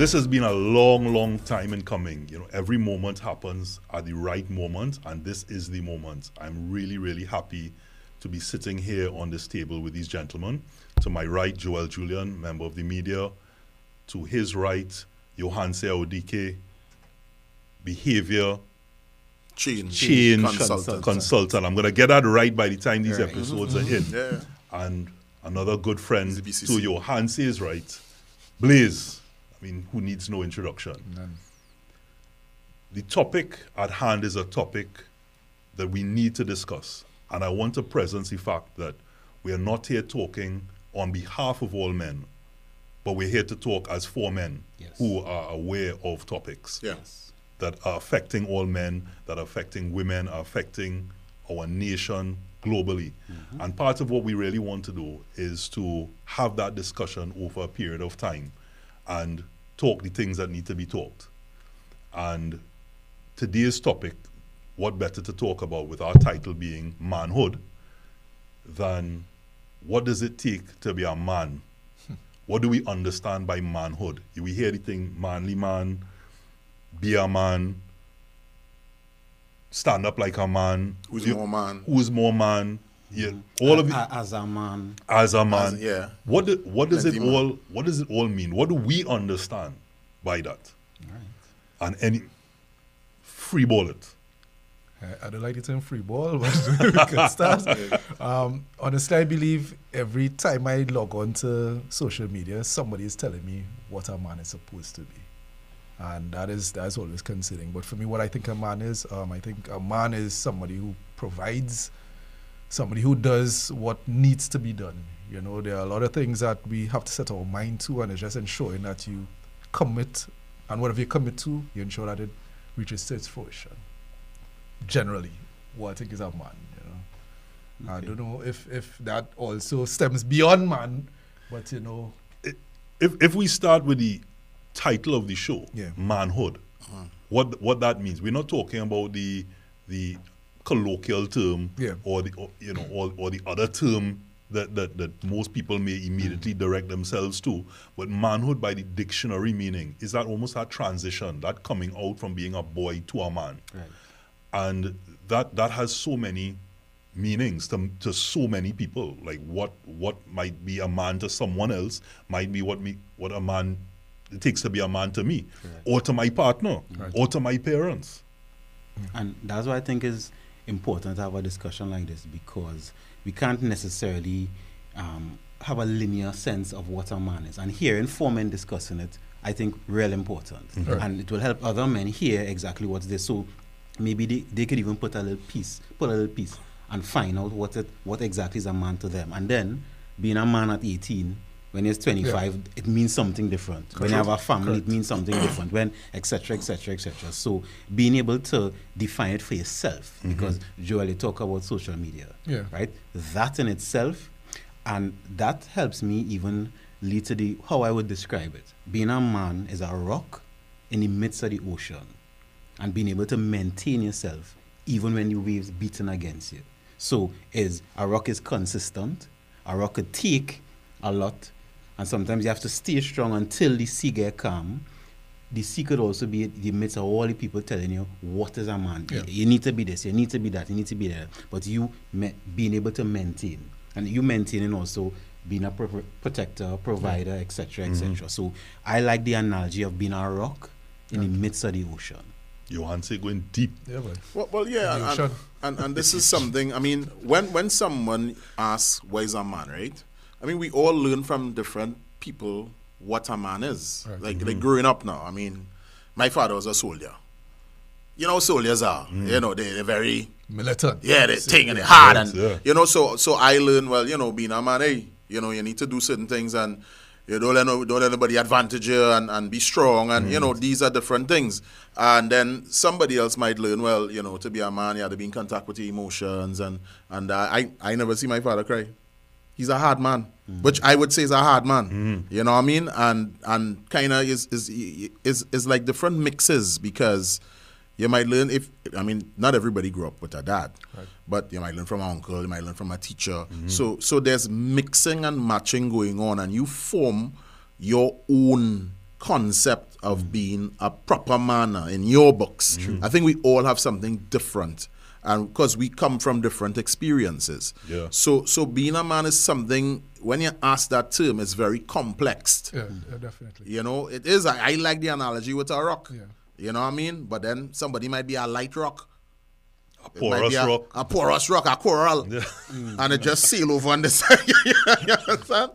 this has been a long, long time in coming. You know, every moment happens at the right moment, and this is the moment. I'm really, really happy to be sitting here on this table with these gentlemen. To my right, Joel Julian, member of the media. To his right, Johanse Audike, behavior Change. change Consultant. consultant. I'm going to get that right by the time these Right. episodes mm-hmm. are in. Mm-hmm. Yeah. And another good friend Easy BCC. to Johanse's right, Blaze. I mean, who needs no introduction? The topic at hand is a topic that we need to discuss. And I want to presence the fact that we are not here talking on behalf of all men, but we're here to talk as four men Yes. who are aware of topics Yeah. that are affecting all men, that are affecting women, are affecting our nation globally. Mm-hmm. And part of what we really want to do is to have that discussion over a period of time and talk the things that need to be talked. And today's topic, what better to talk about with our title being manhood than what does it take to be a man? What do we understand by manhood? We hear the thing manly man, be a man, stand up like a man. Who's You- more man? Who's more man? Yeah, all of it as a man. as a man. As- yeah. What do, what does it man. all what does it all mean? What do we understand by that? And any free ball it. I, I don't like the term free ball, but we can start. Um, honestly, I believe every time I log on to social media, somebody is telling me what a man is supposed to be. And that is that's always concerning. But for me, what I think a man is, um, I think a man is somebody who provides, somebody who does what needs to be done. You know, there are a lot of things that we have to set our mind to, and it's just ensuring that you commit, and whatever you commit to, you ensure that it reaches to its fruition generally what I think is a man. You know, I don't know if if that also stems beyond man, but you know, If if we start with the title of the show, Yeah. manhood, mm. what what that means. We're not talking about the the colloquial term Yeah. or the or, you know or, or the other term that, that, that most people may immediately direct themselves to. But manhood by the dictionary meaning is that almost that transition, that coming out from being a boy to a man. Right. and that that has so many meanings to, to so many people like what what might be a man to someone else might be what me what a man it takes to be a man to me or to my partner or to my parents And that's what I think is important to have a discussion like this because we can't necessarily um, have a linear sense of what a man is. And hearing four men discussing it, I think, real important. Right. And it will help other men hear exactly what's there. So maybe they, they could even put a little piece, put a little piece, and find out what it what exactly is a man to them. And then being a man at 18, when he's 25, it means something different. When you have a family, it means something different. When etc. etc. etc. So being able to define it for yourself, mm-hmm. because Joel, you talk about social media, Yeah. right? That in itself, and that helps me even lead to the how I would describe it. Being a man is a rock in the midst of the ocean, and being able to maintain yourself even when the waves beating against you. So is a rock is consistent. A rock could take a lot, and sometimes you have to stay strong until the sea get calm. The sea could also be in the midst of all the people telling you what is a man. Yeah. You need to be this, you need to be that, you need to be that. But you ma- being able to maintain, and you maintaining also being a pro- protector, provider, etc., etc. Mm-hmm. So I like the analogy of being a rock in the midst of the ocean. Johanse going deep yeah, but Well, well yeah, The and, and, and this is something. I mean, when when someone asks what is a man, right? I mean, we all learn from different people what a man is. Right. Like like growing up now. I mean, my father was a soldier. You know, soldiers are. You know, they, they're very militant. yeah, they're taking it hard, and yeah. you know, so so I learned well, you know, being a man, hey, you know, you need to do certain things, and you don't let no, don't let anybody advantage you, and, and be strong, and you know, these are different things. And then somebody else might learn, well, you know, to be a man, you have to be in contact with your emotions, and and uh, I I never see my father cry. He's a hard man, which I would say is a hard man. You know what I mean? And and kind of is is is is like different mixes because you might learn if I mean not everybody grew up with a dad, but you might learn from an uncle, you might learn from a teacher. Mm-hmm. So so there's mixing and matching going on, and you form your own concept of mm. being a proper manner in your books. I think we all have something different. And because we come from different experiences. Yeah. So so being a man is something when you ask that term, it's very complex. Yeah, yeah, definitely. You know, it is. I, I like the analogy with a rock. Yeah. You know what I mean? But then somebody might be a light rock. A porous a, rock. A porous rock, a coral. And it just seal over on the side. you understand?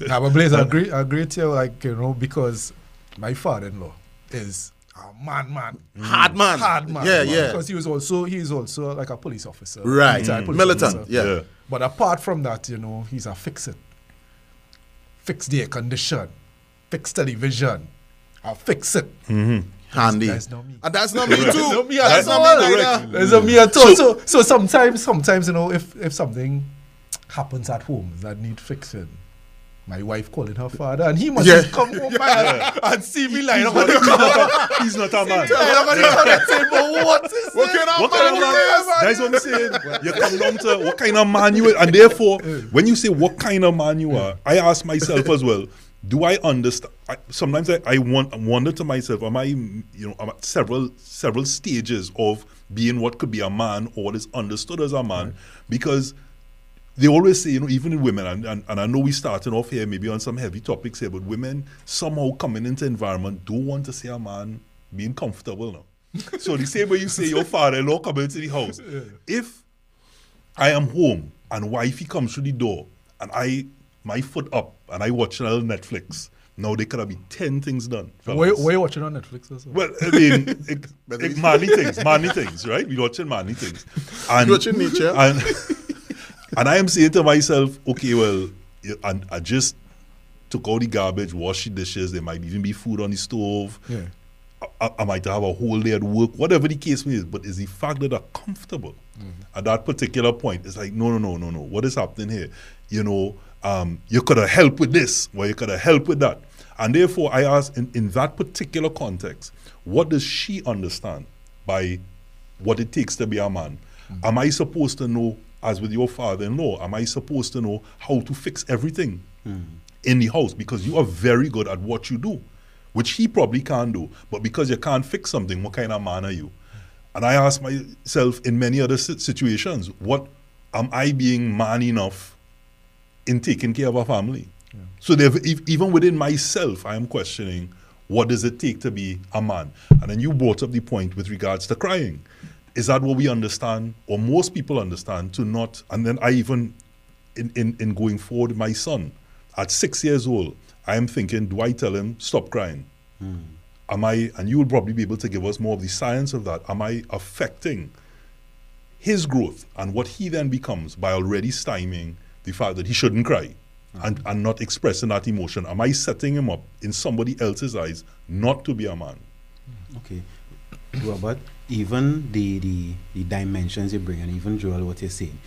Nah, but Blaze, I agree, I agree to you, like, you know, because my father-in-law is a man, man. Mm. Hard man. Hard man. Yeah, yeah. Because he was also, he is also like a police officer. Right. retired mm. police Militant. officer. Yeah. Yeah. But apart from that, you know, he's a fix it. Fix the air condition. Fix the television. I'll fix it. Handy. That's not me. And that's not me too. not me at that's all, not me like neither. There's me at all. So, so sometimes, sometimes, you know, if if something happens at home that need fixing, my wife calling her father, and he must Yeah. come home man, and see me lying up on the corner. He's not a man. lying up on the corner saying, "But what is What kind of What man kind of man? That's what I'm saying. You come down to what kind of man you are. And therefore, when you say what kind of man you are, I ask myself as well, do I understand? I, sometimes I, I want, wonder to myself, am I, you know, am I several, several stages of being what could be a man or what is understood as a man? Because they always say, you know, even in women, and, and, and I know we're starting off here maybe on some heavy topics here, but women somehow coming into environment don't want to see a man being comfortable now. so the same way you say your father-in-law coming into the house, if I am home and wifey comes through the door and I my foot up and I watch a little Netflix, now there could have been ten things done. Where, fellas. where you watching on Netflix? Or? Well, I mean, it, it, manly things, manly things, right? We're watching manly things. And, watching nature. And, and I am saying to myself, okay, well, and I just took all the garbage, washed the dishes, there might even be food on the stove. Yeah. I, I might have a whole day at work, whatever the case may be. but it's the fact that I'm comfortable at that particular point. It's like, no, no, no, no, no. What is happening here? You know, um, you could have helped with this, or you could have helped with that. And therefore, I ask, in, in that particular context, what does she understand by what it takes to be a man? Am I supposed to know, as with your father in law, am I supposed to know how to fix everything in the house? Because you are very good at what you do, which he probably can't do. But because you can't fix something, what kind of man are you? And I ask myself in many other situations, what am I being man enough in taking care of a family? So there, ev- even within myself, I am questioning what does it take to be a man? And then you brought up the point with regards to crying. Is that what we understand, or most people understand, to not? And then I even, in, in, in going forward, my son, at six years old, I am thinking, do I tell him stop crying? Hmm. Am I? And you will probably be able to give us more of the science of that. Am I affecting his growth and what he then becomes by already stymieing the fact that he shouldn't cry and, hmm. and not expressing that emotion? Am I setting him up in somebody else's eyes not to be a man? Okay. Robert, even the, the, the dimensions you bring, and even Joel, what you're saying,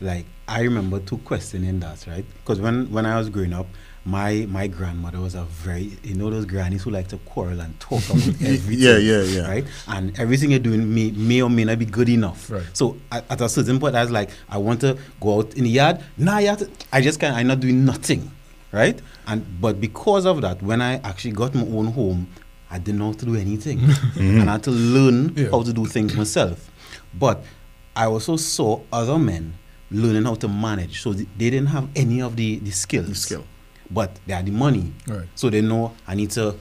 like, I remember two questioning that, right? Because when, when I was growing up, my my grandmother was a very, you know, those grannies who like to quarrel and talk about everything. yeah, yeah, yeah. Right? And everything you're doing may, may or may not be good enough. Right. So at, at a certain point, I was like, I want to go out in the yard. Nah, have to, I just can't, I'm not doing nothing. Right? And But because of that, when I actually got my own home, I didn't know how to do anything. Mm-hmm. And I had to learn Yeah. how to do things myself. But I also saw other men learning how to manage. So th- they didn't have any of the, the skills. The skill. But they had the money. Right. So they know I need to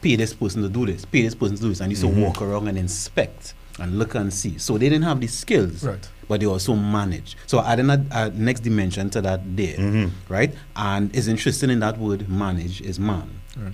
pay this person to do this, pay this person to do this. I need to mm-hmm. walk around and inspect and look and see. So they didn't have the skills. Right. But they also manage. So I a, a next dimension to that there. Mm-hmm. Right? And it's interesting in that word manage is man Right.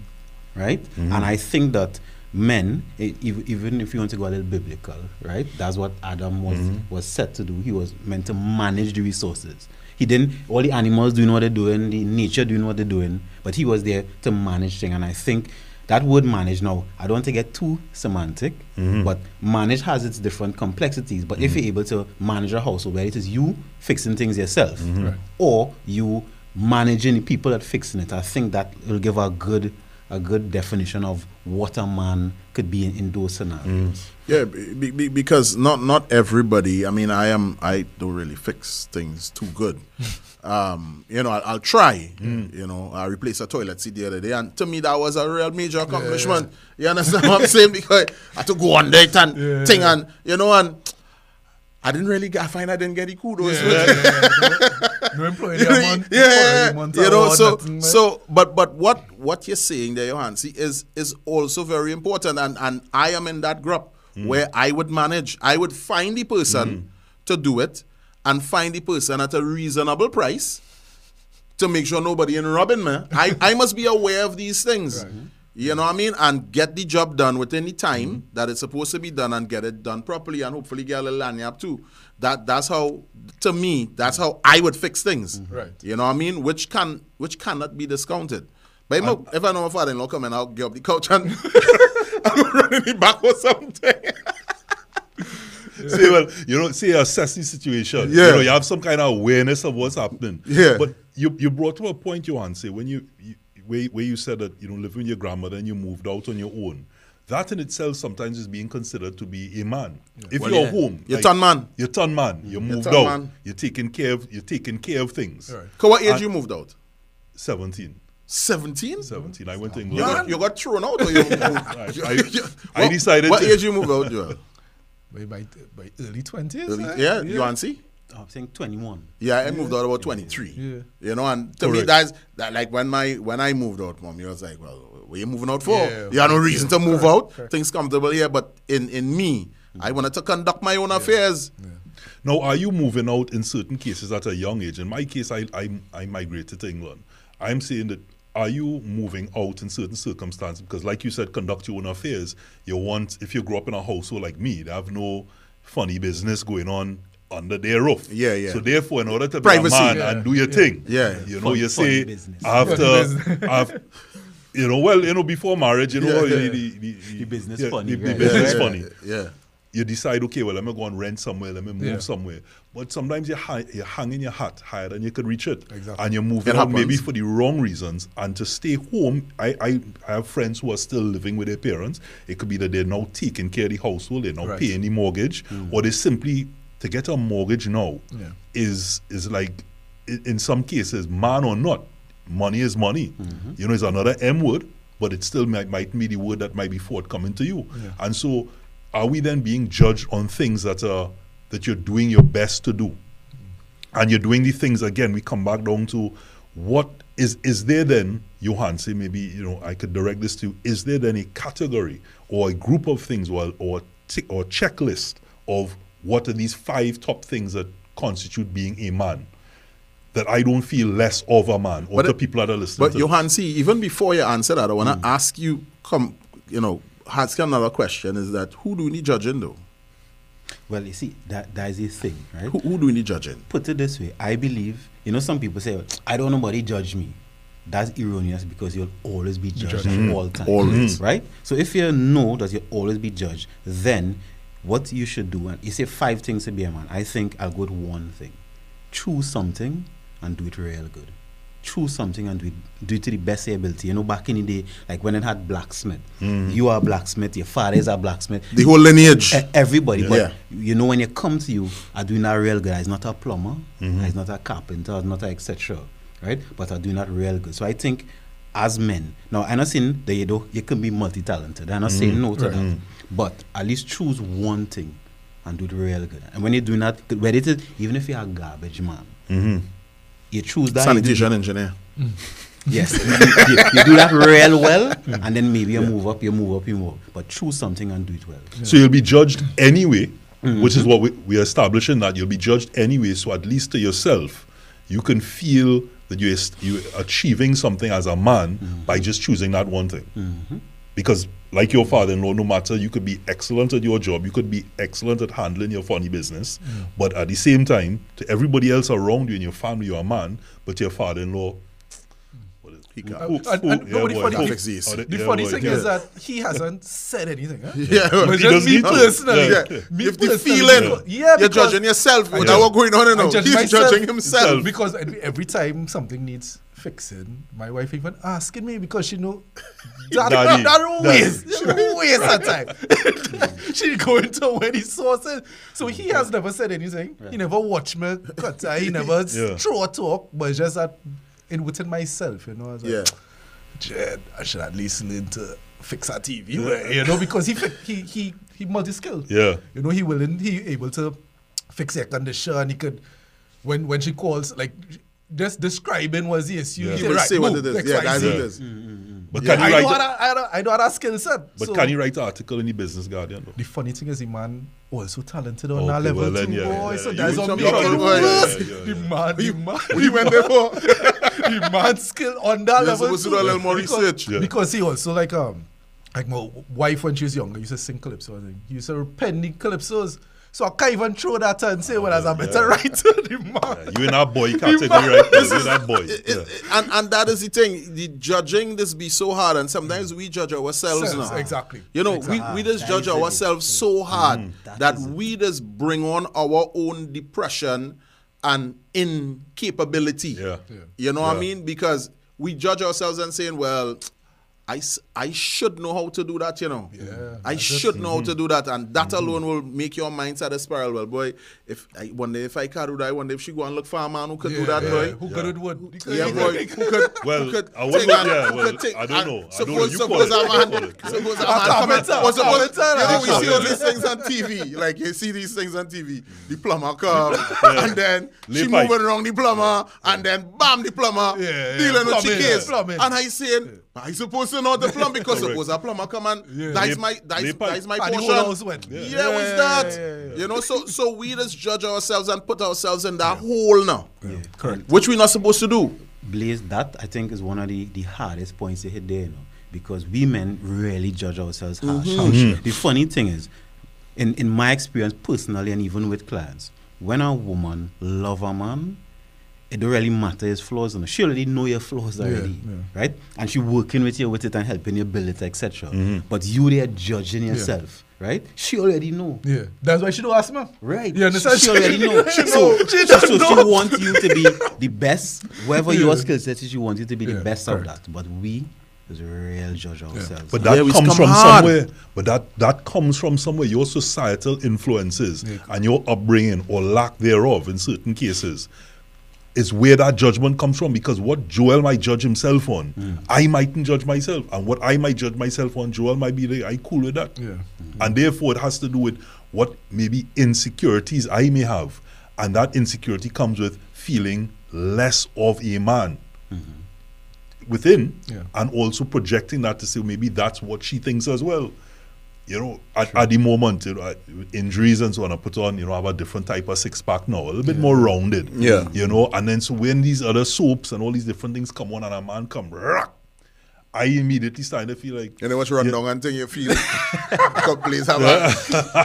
Right? Mm-hmm. And I think that men, ev- even if you want to go a little biblical, right? That's what Adam was mm-hmm. was set to do. He was meant to manage the resources. He didn't. All the animals doing what they're doing, the nature doing what they're doing, but he was there to manage things. And I think that word manage now, I don't want to get too semantic, mm-hmm. but manage has its different complexities. But if you're able to manage a household, where it is you fixing things yourself, Right. or you managing the people that fixing it, I think that will give a good a good definition of what a man could be in, in those scenarios. Yeah, be, be, because not not everybody. I mean, I am. I don't really fix things too good. um, you know, I'll, I'll try. You know, I replaced a toilet seat the other day, and to me that was a real major accomplishment. You understand what I'm saying? Because I had to go on and Yeah. thing, and you know, and I didn't really. Get, I find I didn't get the kudos. No, employee month, yeah, yeah, month yeah. you know, so nothing, so, but but what what you're saying there, Johanse, is is also very important, and and I am in that group where I would manage, I would find the person to do it, and find the person at a reasonable price to make sure nobody in robbing me. I I must be aware of these things. You know what I mean? And get the job done within the time that it's supposed to be done and get it done properly and hopefully get a little lanyard too. That that's how to me, that's how I would fix things. Mm-hmm. Right. You know what I mean? Which can which cannot be discounted. But if I- if I know my father in law coming, I'll get up the couch and I'm running it back or something. say, well, you know, say assess the situation. Yeah. You know, you have some kind of awareness of what's happening. Yeah. But you you brought to a point, Johanse when you, you where, where you said that you know living with your grandmother and you moved out on your own. That in itself sometimes is being considered to be a man. If Well, you're yeah. home, You're turn man. You're turn man. You moved turn out. man. You're taking care of. You're taking care of things. Right. Cause what age And- you moved out? Seventeen. 17? 17. I went to You England. got, you got thrown out or you moved? I- I decided What to- age you moved out, Joel? by, by, by early 20s. Early- eh? yeah, you want see? I'm saying 21. Yeah, I moved out about 23. Yeah. You know, and to me, that's that like when my when I moved out, mom, you was like, well, where you moving out for? Yeah. you have no reason to move Correct, out. correct. Things comfortable here, but in in me, I wanted to conduct my own affairs. Now, are you moving out in certain cases at a young age? In my case, I, I, I migrated to England. I'm saying that are you moving out in certain circumstances? Because, like you said, conduct your own affairs. You want, if you grow up in a household like me, they have no funny business going on under their roof. Yeah, yeah. So, therefore, in order to Privacy. be a man Yeah, and do your thing, Yeah. you know, Fun- you funny say business. after, after, you know, well, you know, before marriage, you know, Yeah, the, yeah. the, the, The business yeah, funny, the, the right. business yeah, funny Yeah. you decide, okay, well, let me go and rent somewhere, let me move Yeah. somewhere. But sometimes you're, hi- you're hanging your hat higher than you could reach it. Exactly. And you're moving out maybe for the wrong reasons. And to stay home, I, I, I have friends who are still living with their parents. It could be that they're now taking care of the household, they're not Right. paying the mortgage, mm. or they simply, to get a mortgage now Yeah. is, is like, in some cases, man or not, money is money. Mm-hmm. You know, it's another M word, but it still might, might be the word that might be forthcoming to you. Yeah. And so, are we then being judged on things that are that you're doing your best to do, and you're doing the things again? We come back down to what is is there then, Johan? Say maybe you know I could direct this to. Is there then a category or a group of things or or or checklist of what are these five top things that constitute being a man? That I don't feel less of a man, or But to it- people that are listening. But to Johanse, even before you answer that, I want to hmm. ask you, come, you know, ask another question: Is that who do we need judging though? Well, you see, that, that is a thing, right? Who, who do we need judging? Put it this way I believe, you know, some people say, I don't know nobody judge me. That's erroneous because you'll always be judged judged. all hmm. the time. Always. Right? So if you know that you'll always be judged, then what you should do, and you say five things to be a man, I think I'll go to one thing. Choose something and do it real good. Choose something and do it, do it to the best of your ability. You know, back in the day, like when it had blacksmith, mm. you are a blacksmith, your father is a blacksmith. The whole lineage. Everybody. But Yeah. you know, when you come to you, are doing that real good. It's not a plumber, mm-hmm. it's not a carpenter, it's not a etc. Right? But are doing that real good. So I think as men, now I'm not saying that you do you can be multi-talented. I'm not mm. saying no to that. Mm. But at least choose one thing and do it real good. And when you're doing that, whether it is even if you're a garbage man, Mm-hmm. you choose that. you do- Sanitation engineer. Yes, you, you- you do that real well, and then maybe you move up, you move up, you move up. But choose something and do it well. So you'll be judged anyway, mm-hmm. which is what we, we're establishing that you'll be judged anyway. So at least to yourself, you can feel that you're, you're achieving something as a man mm-hmm. by just choosing that one thing. Mm-hmm. Because, like your father in law, no matter you could be excellent at your job, you could be excellent at handling your funny business, mm. but at the same time, to everybody else around you in your family, you're a man, but your father in law, He Who- can't. who- And- and who- nobody funny- who- Fix these. oh, The yeah, funny boy, thing yeah. is that he hasn't said anything. Huh? Yeah. But He just doesn't me need personally. Yeah. Me if the feeling, because- yeah, you're judging yourself I without judge- what going on, you I know. judge He's myself judging himself. Himself. because every every time something needs fixing, my wife even asking me because she know that Daddy, that waste, she waste of time. she going to where the sources. So he has never said anything. He never watched me cut. He never Yeah. throw a talk, but just that in within myself, you know. I was like, Yeah. Jed, I should at least learn to fix our TV, well, you know, because he he he he multi-skilled. Yeah. You know, he willing, he able to fix air condition. He could, when when she calls, like just describing what's the issue. Yeah. He say, right, say what move, it is. X, Yeah, that's what it is. Mm, mm, mm. But Yeah. can I you know, write? how a- that, I, know, I know that skill set. But So, can you write an article in the Business Guardian? Though? The funny thing is, the man also talented on Okay, that level well too, yeah, boy. yeah, so you that's on me. the about- worst. yeah, yeah, The man, the man, He went there for. the man skill on that You're level supposed to too. do a little more because, research. Yeah. Because he also like um like my wife when she was younger used to sing calypso. I think he used to pen the calypsos. So I can't even throw that and say, well, as a better yeah. writer, the man. You in that boy category, right? there. You in that boy. It- Yeah. it- and and that is the thing. The judging this be so hard, and sometimes we judge ourselves Selves, now. exactly. You know, Exactly. we, we just That judge ourselves so mm. hard mm. That that is it. we just bring on our own depression and incapability. Yeah. Yeah. You know what I mean? Because we judge ourselves and saying, well, I, s- I should know how to do that, you know. Yeah, mm-hmm. I that's it. should know how to mm-hmm. do that. And that mm-hmm. alone will make your mind start a spiral. Well, boy, if I wonder if I can do that, I wonder if she go and look for a man who could do that, yeah. boy. Who could it would? Yeah, boy. Who could, Well, who could I wouldn't- take and- yeah, who well, could take I don't know. I don't know. You suppose call it. a You man, call it. Yeah. suppose a A man come and, commenter, was a suppose, you know, we see all these things on TV. Like, you see these things on TV. The plumber come, and then she moving around the plumber, and then bam, the plumber Yeah, yeah. dealing with Plumbing, chickens. plumbing. And I saying, I supposed to know the plumb because Correct. suppose a plumber come and Yeah. that's my that's, lay pipe. that's my And the whole portion. house went. Yeah, Yeah. what's that? yeah, yeah, yeah. You know, so so we just judge ourselves and put ourselves in that hole now, Correct. which we're not supposed to do. Blaze, that I think is one of the, the hardest points to hit there, you know, because we men really judge ourselves harsh. Mm-hmm. harsh. The funny thing is, in, in my experience personally and even with clients, when a woman love a man, it don't really matter his flaws. You know. She already know your flaws already, yeah. right? And she working with you with it and helping you build it, etc. Mm-hmm. But you there judging yourself, right? She already know. Yeah. That's why she don't ask me. Right. You understand? She already know. She so, know. She so, so know. she wants you to be the best, wherever your Yeah. skill set is, she wants you to be the Yeah, best of that. But we, as a real judge ourselves. But that we comes come from hard. somewhere. But that that comes from somewhere. Your societal influences Yeah. and your upbringing or lack thereof in certain cases is where that judgment comes from. Because what Joel might judge himself on, Mm. I mightn't judge myself, and what I might judge myself on, Joel might be like, I cool with that. Yeah. And therefore, it has to do with what maybe insecurities I may have, and that insecurity comes with feeling less of a man within Yeah. and also projecting that to say maybe that's what she thinks as well. You know, at, at the moment, you know, injuries and so on, I put on, you know, I have a different type of six pack now, a little bit more rounded. Yeah. You know, and then so when these other soaps and all these different things come on and a man come, rock, I immediately start to feel like, You know what you run down and think you feel Come please have a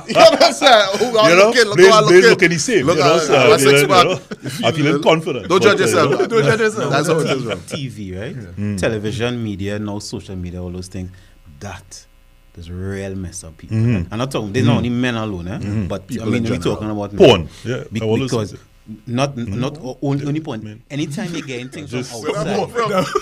You understand? Oh, you know, look in, look Blaze, how I Blaze look looking in. the same. Look you know, at so, that. you That's six know, pack. you know, I'm feeling confident. Don't but, judge uh, yourself. you know, Don't judge yourself. That's how it is, bro. TV, right? Mm. Television, media, now social media, all those things. That is real mess up people. Mhm. I'm not talking. There's not only men alone, eh? but Mm-hmm. People I mean, we're talking about Porn. men. Yeah, Be- because say not not o- only, only porn. Men. Anytime you get things from Just- outside,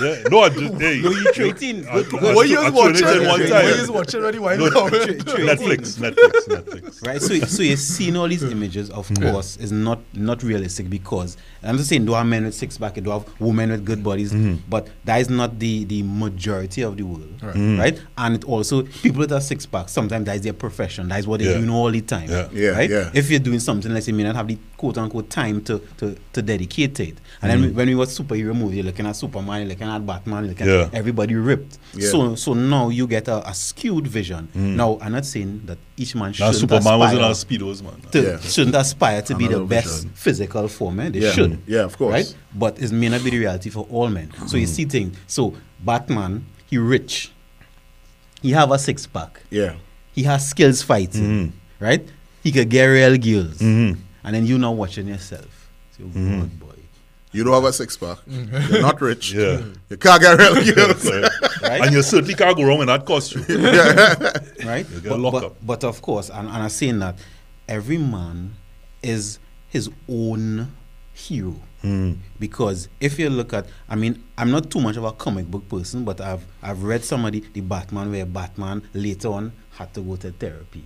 Yeah, no, I just, hey. no, you trading. I- Good, I- good. What I you watching? one What time. What you watching already? Why No, not? Netflix, Netflix, Netflix. right? So, so you're seeing all these images. Of mm. course, is not not realistic because I'm just saying, do have men with six pack, do have women with good bodies, mm-hmm. but that is not the the majority of the world, Right. Mm. right? And it also people with a six pack sometimes that is their profession. That is what they Yeah. do all the time, Yeah. Yeah, right? yeah. If you're doing something, let's say, you may not have the quote unquote time to to, to dedicate to it. And then when we watch superhero movie, you're looking at Superman, you're looking at Batman, you're looking Yeah. at everybody ripped. Yeah. So so now you get a, a skewed vision. Now I'm not saying that each man Now should Superman was in aspire our speedos, man. to, Yeah. shouldn't aspire to be the Another best vision. physical form. Eh? They Yeah. should. Yeah, of course. Right? But it may not be the reality for all men. So you see things. So Batman, he rich. He have a six pack. Yeah. He has skills fighting. Right? He could get real girls. Mhm. And then you now watching yourself. So, good mm-hmm. boy. You don't have a six pack. Mm-hmm. You're not rich. Yeah. You can't get real girls. Right? And you certainly can't go wrong in that costume. right? You get But, locked but, up. but of course, and, and I'm saying that every man is his own hero. Mm. Because if you look at, I mean, I'm not too much of a comic book person, but I've I've read some of the, the Batman where Batman later on had to go to therapy.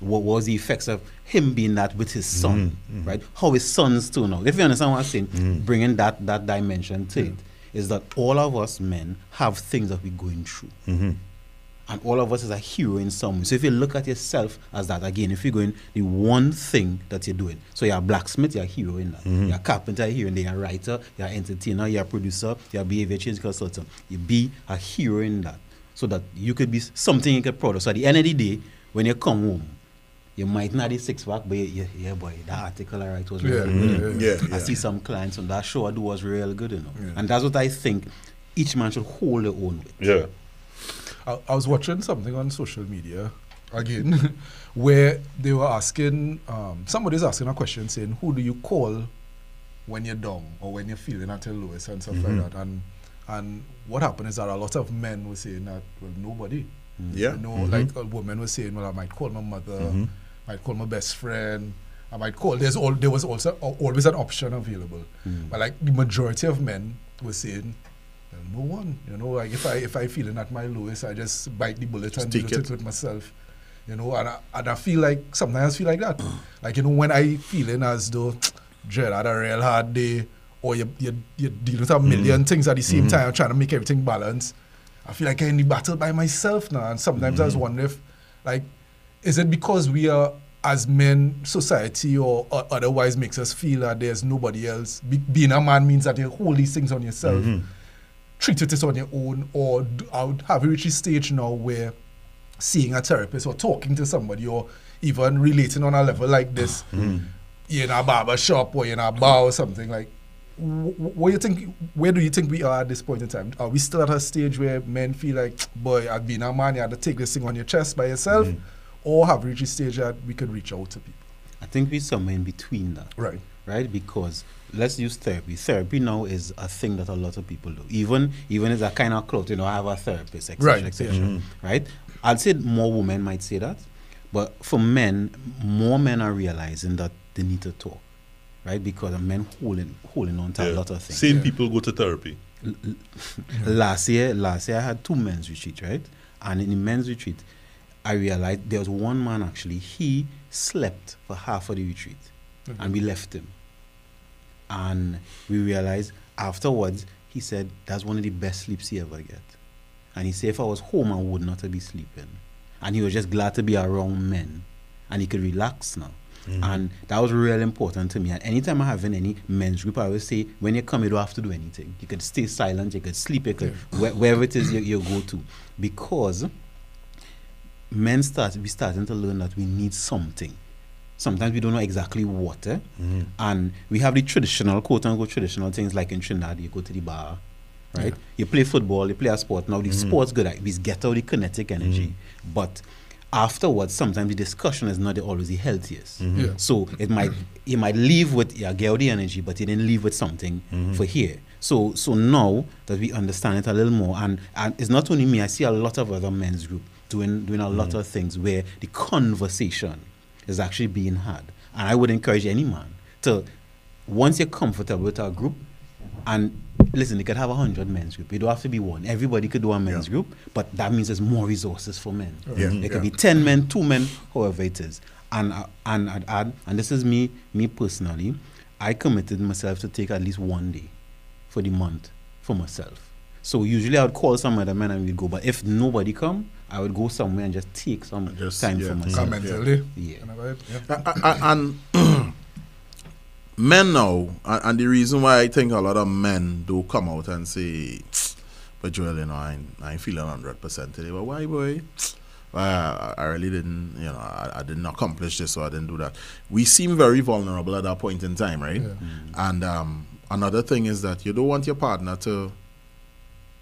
What was the effects of him being that with his son, mm, mm. right? How his sons too now. If you understand what I'm saying, mm. bringing that that dimension to it is that all of us men have things that we're going through mm-hmm. and all of us is a hero in some way. So if you look at yourself as that again, if you're going the one thing that you're doing, so you're a blacksmith, you're a hero in that. Mm-hmm. You're a carpenter, you're a hero, and then you're a writer, you're an entertainer, you're a producer, you're a behavior change consultant. You be a hero in that, so that you could be something you could proud of. So at the end of the day, when you come home. You might not be six pack, but yeah, yeah, boy, that article I write was Yeah, real good. you know. yeah, yeah. I see some clients on that show I do was real good, you know. And that's what I think each man should hold their own with. Yeah. I, I was watching something on social media again mm-hmm. where they were asking um, somebody's asking a question saying who do you call when you're down or when you're feeling at your lowest and stuff like mm-hmm. that and and what happened is that a lot of men were saying that well nobody Yeah. you know mm-hmm. like a woman was saying well I might call my mother might call my best friend I might call there's all there was also al- always an option available mm. but like the majority of men were saying no one. You know, like if I if I feeling at my lowest, I just bite the bullet and deal it. it with myself. You know, and I, and I feel like sometimes I feel like that. like you know, when I feeling as though Dread had a real hard day, or you you, you deal with a mm. 1000000 things at the same mm-hmm. time, trying to make everything balance. I feel like I'm in the battle by myself now, and sometimes I was mm-hmm. wondering if, like, is it because we are as men, society or o- otherwise makes us feel that there's nobody else. Be, being a man means that you hold these things on yourself mm-hmm. treat it as on your own, or d- I would have reached a stage now where seeing a therapist or talking to somebody or even relating on a level like this, mm-hmm. you're in a barber shop or you're in a bar or something like. wh- wh- What you think? Where do you think we are at this point in time? Are we still at a stage where men feel like, boy, I've been a man, you had to take this thing on your chest by yourself, mm-hmm. Or have we reached a stage that we can reach out to people? I think we're somewhere in between that. Right. right? Because let's use therapy. Therapy now is a thing that a lot of people do. Even even as a kind of cloth, you know, I have a therapist, etc., Right, etc. Mm-hmm. Right? I'd say more women might say that, but for men, more men are realizing that they need to talk, right? Because men holding holding on to a lot of things. Same Yeah. people go to therapy. last year, last year I had two men's retreat, right? And in the men's retreat, I realized there was one man actually. He slept for half of the retreat, and we left him. And we realized afterwards, he said that's one of the best sleeps he ever get. And he said if I was home, I would not be sleeping. And he was just glad to be around men, and he could relax now. Mm-hmm. And that was really important to me. And anytime I have in any men's group, I always say, when you come, you don't have to do anything. You could stay silent, you could sleep, you could where, wherever it is you, you go to, because men start we starting to learn that we need something. Sometimes we don't know exactly what, eh? Mm. and we have the traditional quote unquote traditional things like in Trinidad, you go to the bar, right? You play football, you play a sport. Now the mm. sport's good, at we get out the kinetic energy, mm. but afterwards, sometimes the discussion is not always the healthiest. Mm-hmm. Yeah. So it might you might leave with yeah, get out the energy, but you didn't leave with something mm-hmm. for here. So so now that we understand it a little more, and and it's not only me. I see a lot of other men's group doing doing a lot of things where the conversation is actually being had. And I would encourage any man to once you're comfortable with our group, and listen, you could have a hundred men's group. You don't have to be one. Everybody could do a men's Yeah. group, but that means there's more resources for men. Yeah, It could yeah. be ten men, two men, however it is. And uh, and I'd add, and this is me, me personally, I committed myself to take at least one day for the month for myself. So usually I would call some other men and we'd go. But if nobody come, I would go somewhere and just take some Just, time yeah. for Mm. myself. Come mentally. Yeah. And and men now, and, and the reason why I think a lot of men do come out and say, but Joel, you know, I ain't, I ain't feeling 100% today. But why, boy? I, I really didn't, you know, I, I didn't accomplish this, so I didn't do that. We seem very vulnerable at that point in time, right? Yeah. And um, another thing is that you don't want your partner to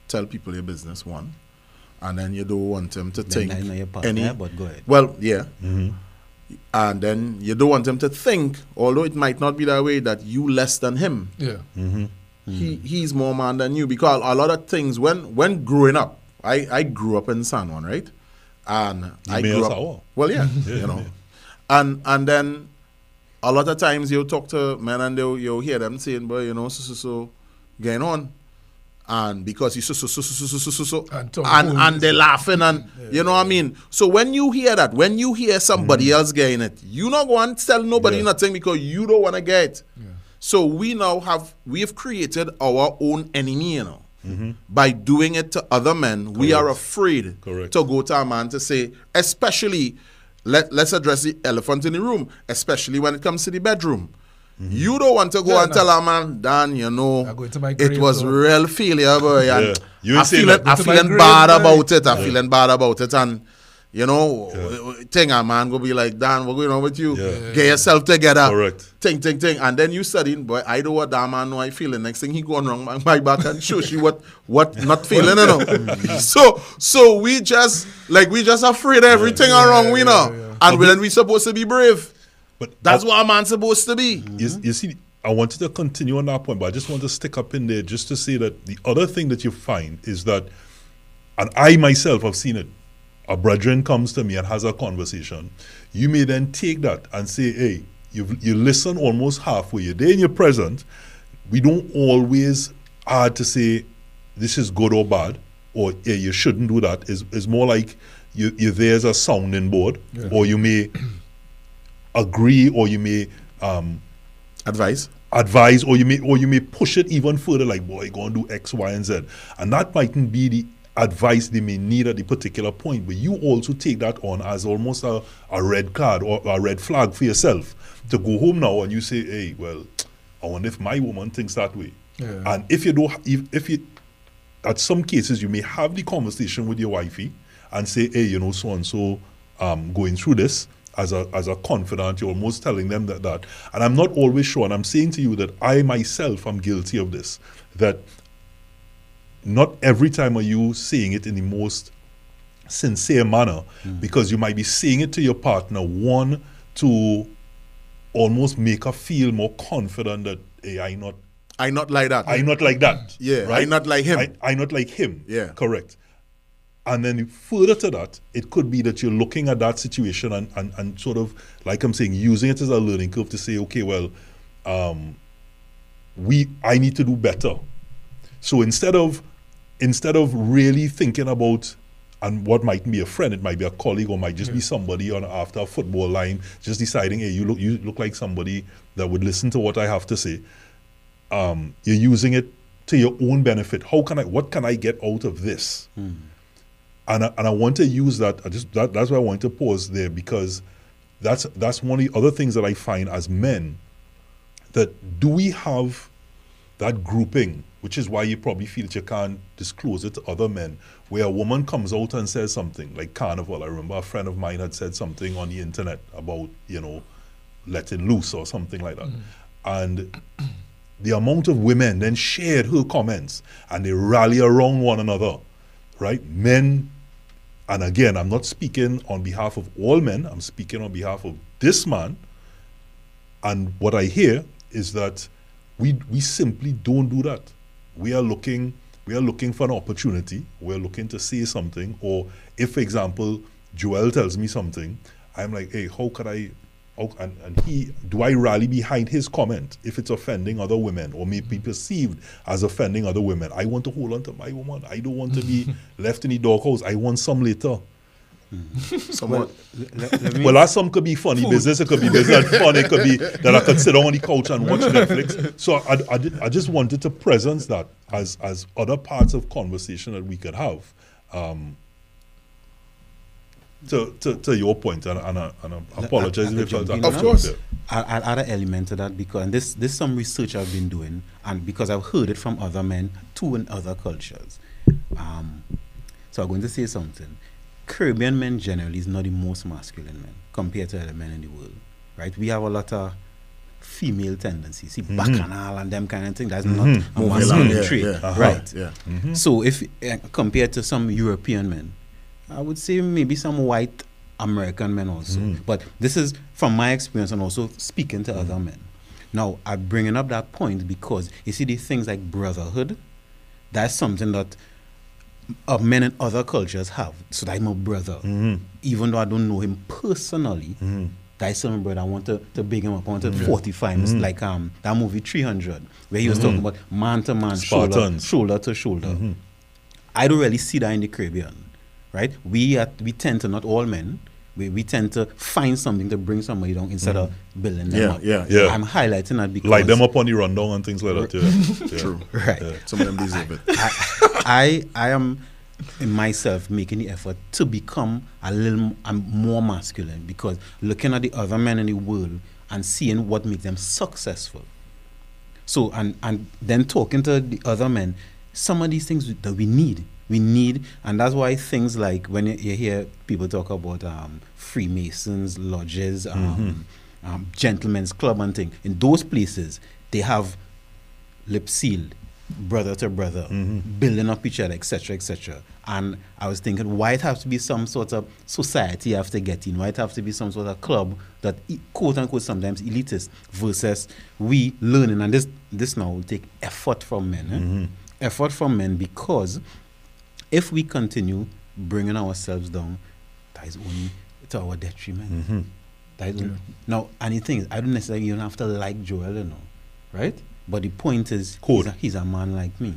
tell people your business, one. And then you don't want them to Then think I know your partner, any but go ahead. well, yeah. Mm-hmm. And then you don't want him to think, although it might not be that way, that you less than him. Yeah. Mm-hmm. He he's more man than you because a lot of things when when growing up, I I grew up in San Juan, right? And I grew up. Sawa. Well, yeah, you know, and and then a lot of times you talk to men and they'll, you'll hear them saying, "Boy, you know, so so so, going on," and because he's so so so so so so so, so and and, and they're laughing and yeah, you know yeah. what I mean. So when you hear that, when you hear somebody mm. else getting it, you not go and tell nobody yeah. nothing because you don't want to get it. Yeah. So we now have we have created our own enemy, you know. Mm-hmm. By doing it to other men, Correct. we are afraid Correct. to go to a man to say, especially let, let's address the elephant in the room, especially when it comes to the bedroom. Mm-hmm. You don't want to go Yeah, and no. tell a man, Dan, you know, I go into my it was though." real failure, boy. Yeah. You I saying feeling, that. I Into feeling grave, bad boy. about it. i'm feeling bad about it. And, you know, thing a man go be like, Dan, what's going on with you? Yeah. Get yourself together. Correct. Ting, ting, ting. And then you studying, boy, I know what that man know I feeling. Next thing he going wrong my, my back and shows you what what not feeling, you know. so so we just like we just afraid of everything are wrong, we know. yeah, yeah. And then we supposed to be brave. But That's what a man's supposed to be. You, you see, I wanted to continue on that point, but I just want to stick up in there just to say that the other thing that you find is that, and I myself have seen it, a brethren comes to me and has a conversation. You may then take that and say, hey, you you listen almost halfway. You're there in your present. We don't always hard to say this is good or bad, or yeah, you shouldn't do that. Is is more like you, you're there as a sounding board, or you may agree, or you may um, Advice. advise or you may or you may push it even further like boy go and do x y and z and that mightn't be the advice they may need at the particular point but you also take that on as almost a, a red card or a red flag for yourself to go home now and you say hey well i wonder if my woman thinks that way Yeah. and if you don't if, if you at some cases you may have the conversation with your wifey and say, hey, you know, so and so um going through this as a as a confidant, you're almost telling them that that. And I'm not always sure, and I'm saying to you that I myself am guilty of this, that not every time are you saying it in the most sincere manner mm. because you might be saying it to your partner, one, to almost make her feel more confident that hey, I not I not like that. I not like that. Yeah, I not like him. I, I not like him. Yeah. Correct. And then further to that, it could be that you're looking at that situation and, and, and sort of, like I'm saying, using it as a learning curve to say, okay, well, um, we I need to do better. So instead of instead of really thinking about and what might be a friend, it might be a colleague or might just be somebody on after a football line, just deciding, hey, you look you look like somebody that would listen to what I have to say. Um, you're using it to your own benefit. How can I? What can I get out of this? And I, and I want to use that. I just that, that's why I want to pause there because that's that's one of the other things that I find as men that do we have that grouping, which is why you probably feel that you can't disclose it to other men, where a woman comes out and says something like carnival. I remember a friend of mine had said something on the internet about you know letting loose or something like that, mm. and the amount of women then shared her comments and they rally around one another, right? Men, and again, I'm not speaking on behalf of all men, I'm speaking on behalf of this man. And what I hear is that we, we simply don't do that. We are looking we are looking for an opportunity. We're looking to say something. Or if, for example, Joel tells me something, I'm like, hey, how could I and, and he do I rally behind his comment if it's offending other women or may be perceived as offending other women? I want to hold on to my woman. I don't want to be left in the doghouse. I want some later. Somewhat. Let, let Well, that some could be funny business. It could be business fun. It could be that I could sit on the couch and watch Netflix. So I, I, did- I just wanted to presence that as as other parts of conversation that we could have. Um, to, to, to your point, and, and, I, and I apologize I if I could felt jump in that. Of course. I'll, I'll add an element to that because and this this some research I've been doing and because I've heard it from other men too in other cultures. Um, so I'm going to say something. Caribbean men generally is not the most masculine men compared to other men in the world, right? We have a lot of female tendencies, see bacchanal and them kind of thing. That's not a masculine Yeah, trait, yeah, uh-huh, right? yeah. So if uh, compared to some European men, I would say maybe some white American men also. Hmm. But this is from my experience and also speaking to other men. Now I'm bringing up that point because you see these things like brotherhood. That's something that uh, men in other cultures have. So that I'm a brother, mm-hmm. even though I don't know him personally. Mm-hmm. Guys, some brother, I want to, to big him up. I want to fortify him. It's like um that movie 300, where he was talking mm-hmm. about man to man, shoulder, shoulder to shoulder. I don't really see that in the Caribbean, right? We are, we tend to not all men. We, we tend to find something to bring somebody down instead of mm. building them Yeah, up. yeah, Yeah. I'm highlighting that because Light them up on the rundown and things like that. Yeah. yeah. True. Right. Some of them deserve it. I I am in myself making the effort to become a little I'm more masculine because looking at the other men in the world and seeing what makes them successful. So and and then talking to the other men, some of these things that we need, we need, and that's why things like when you, you hear people talk about um, Freemasons lodges, um, um, gentlemen's club and thing, in those places they have lip sealed, brother to brother, building up each other, etc., etc. And I was thinking, why it have to be some sort of society after have to get in? Why it have to be some sort of club that quote unquote sometimes elitist versus we learning? And this this now will take effort from men, eh? effort from men because if we continue bringing ourselves down, that is only to our detriment. That is only, Now, and the thing is, I don't necessarily even have to like Joel, you know, right? But the point is, he's a, he's a man like me,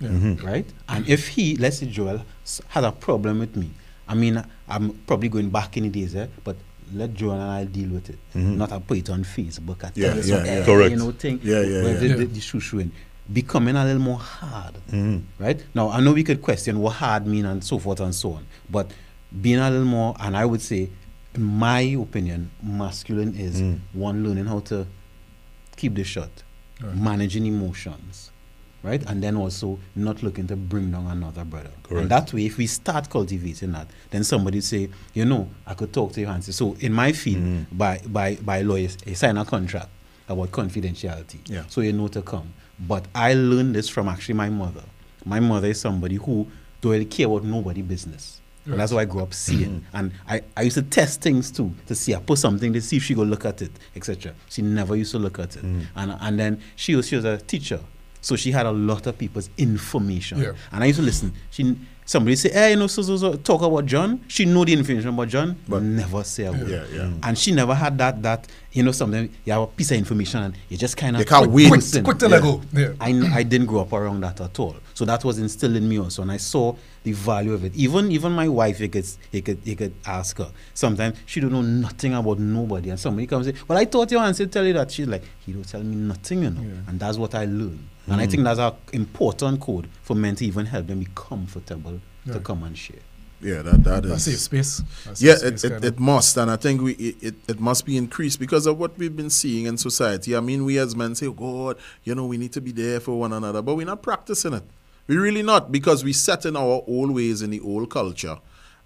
Yeah. right? And if he, let's say Joel, s- has a problem with me, I mean, I'm probably going back in the days, eh? but let Joel and I deal with it. Not I put it on Facebook. I Yeah, tell you yeah, yeah. eh, Correct. You know, thing. Yeah, yeah, where yeah. The, Yeah. the, the shoe shoeing. Becoming a little more hard, mm. right? Now, I know we could question what hard mean and so forth and so on, but being a little more, and I would say, in my opinion, masculine is mm. one learning how to keep the shot, Right. managing emotions, right? And then also not looking to bring down another brother. Correct. And that way, if we start cultivating that, then somebody say, you know, I could talk to you and say, so in my field, mm. by, by, by lawyers, they sign a contract about confidentiality. Yeah. So you know to come. But I learned this from actually my mother. My mother is somebody who don't really care about nobody business. And that's what I grew up seeing. Mm-hmm. And I, I used to test things too to see. I put something to see if she go look at it, etc. She never used to look at it. Mm-hmm. And and then she was she was a teacher. So she had a lot of people's information. Yeah. And I used to listen. She somebody say, hey, you know, so, so, so talk about John. She know the information about John, but never say a word. Yeah, yeah. Mm. And she never had that that, you know, something you have a piece of information and you just kind of You can't wait. Quick, quick to let go. Yeah. I, n- I didn't grow up around that at all. So that was instilled in me also, and I saw the value of it. Even even my wife, you could you could you could ask her. Sometimes she don't know nothing about nobody, and somebody comes and say, "Well, I thought your answer tell you that." She's like, "He don't tell me nothing, you know." And that's what I learned, and I mm. think that's an important code for men to even help them be comfortable to come and share. Yeah, that that A safe space. A safe yeah, space it, kind it, it must, and I think we it, it, it must be increased because of what we've been seeing in society. I mean, we as men say, "Oh God, you know, we need to be there for one another," but we're not practicing it. We really not because we set in our old ways in the old culture.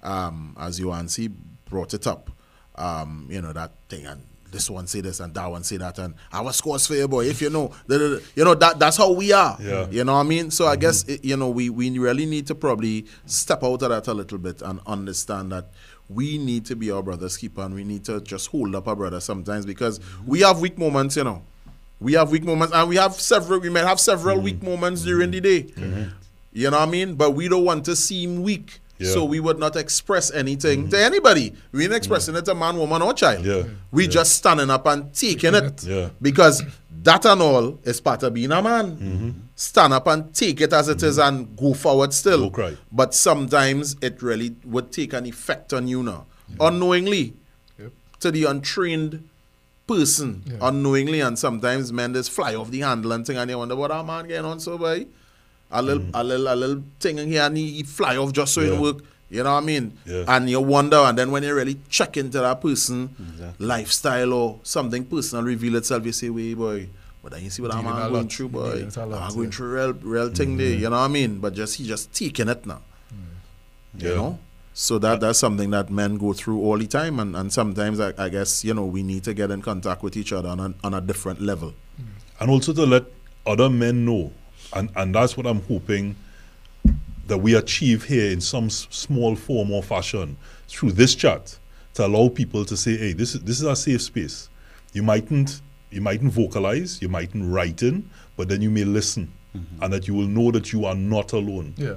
Um, as Johanse brought it up, um, you know that thing, and this one say this and that one say that, and our scores for you, boy. If you know, da, da, da. you know that that's how we are. Yeah. You know what I mean? So I guess it, you know we we really need to probably step out of that a little bit and understand that we need to be our brother's keeper and we need to just hold up our brother sometimes because we have weak moments, you know. We have weak moments and we have several we may have several mm. weak moments during the day. Mm-hmm. Mm-hmm. You know what I mean? But we don't want to seem weak. Yeah. So we would not express anything mm-hmm. to anybody. We ain't mm. expressing it to man, woman, or child. Yeah. We Yeah. just standing up and taking it. it. Yeah. Because that and all is part of being a man. Stand up and take it as it is and go forward still. Go cry. But sometimes it really would take an effect on you now. Mm. Unknowingly. Yep. To the untrained person. Yeah. Unknowingly. And sometimes men just fly off the handle and thing and you wonder what that man getting on so by. A little, mm. a little, a little thing in here and he, he fly off just so Yeah. it work. You know what I mean? Yeah. And you wonder, and then when you really check into that person, Exactly. lifestyle or something personal reveal itself, you say, "Wait, boy." But then you see what I'm going lot. through, boy. with a lot, ah, I'm going yeah. through real, real thing there. Mm-hmm. You know what I mean? But just he just taking it now. Mm. You know. So that that's something that men go through all the time, and, and sometimes I, I guess you know we need to get in contact with each other on a, on a different level. Mm. and also to let other men know and and that's what i'm hoping that we achieve here in some s- small form or fashion through this chat to allow people to say hey this is this is a safe space. You mightn't you mightn't vocalize you mightn't write in but then you may listen mm-hmm. and that you will know that you are not alone. Yeah.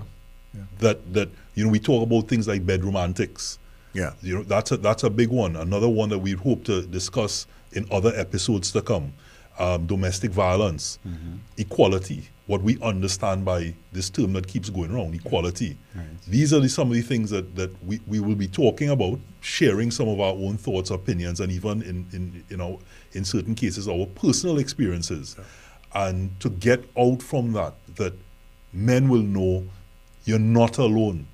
that that you know we talk about things like bedroom antics Yeah. You know, that's a, that's a big one. Another one that we hope to discuss in other episodes to come. Um, domestic violence, equality, what we understand by this term that keeps going around, equality. These are the, some of the things that, that we, we will be talking about, sharing some of our own thoughts, opinions, and even in, in you know, in certain cases, our personal experiences. And to get out from that, that men will know you're not alone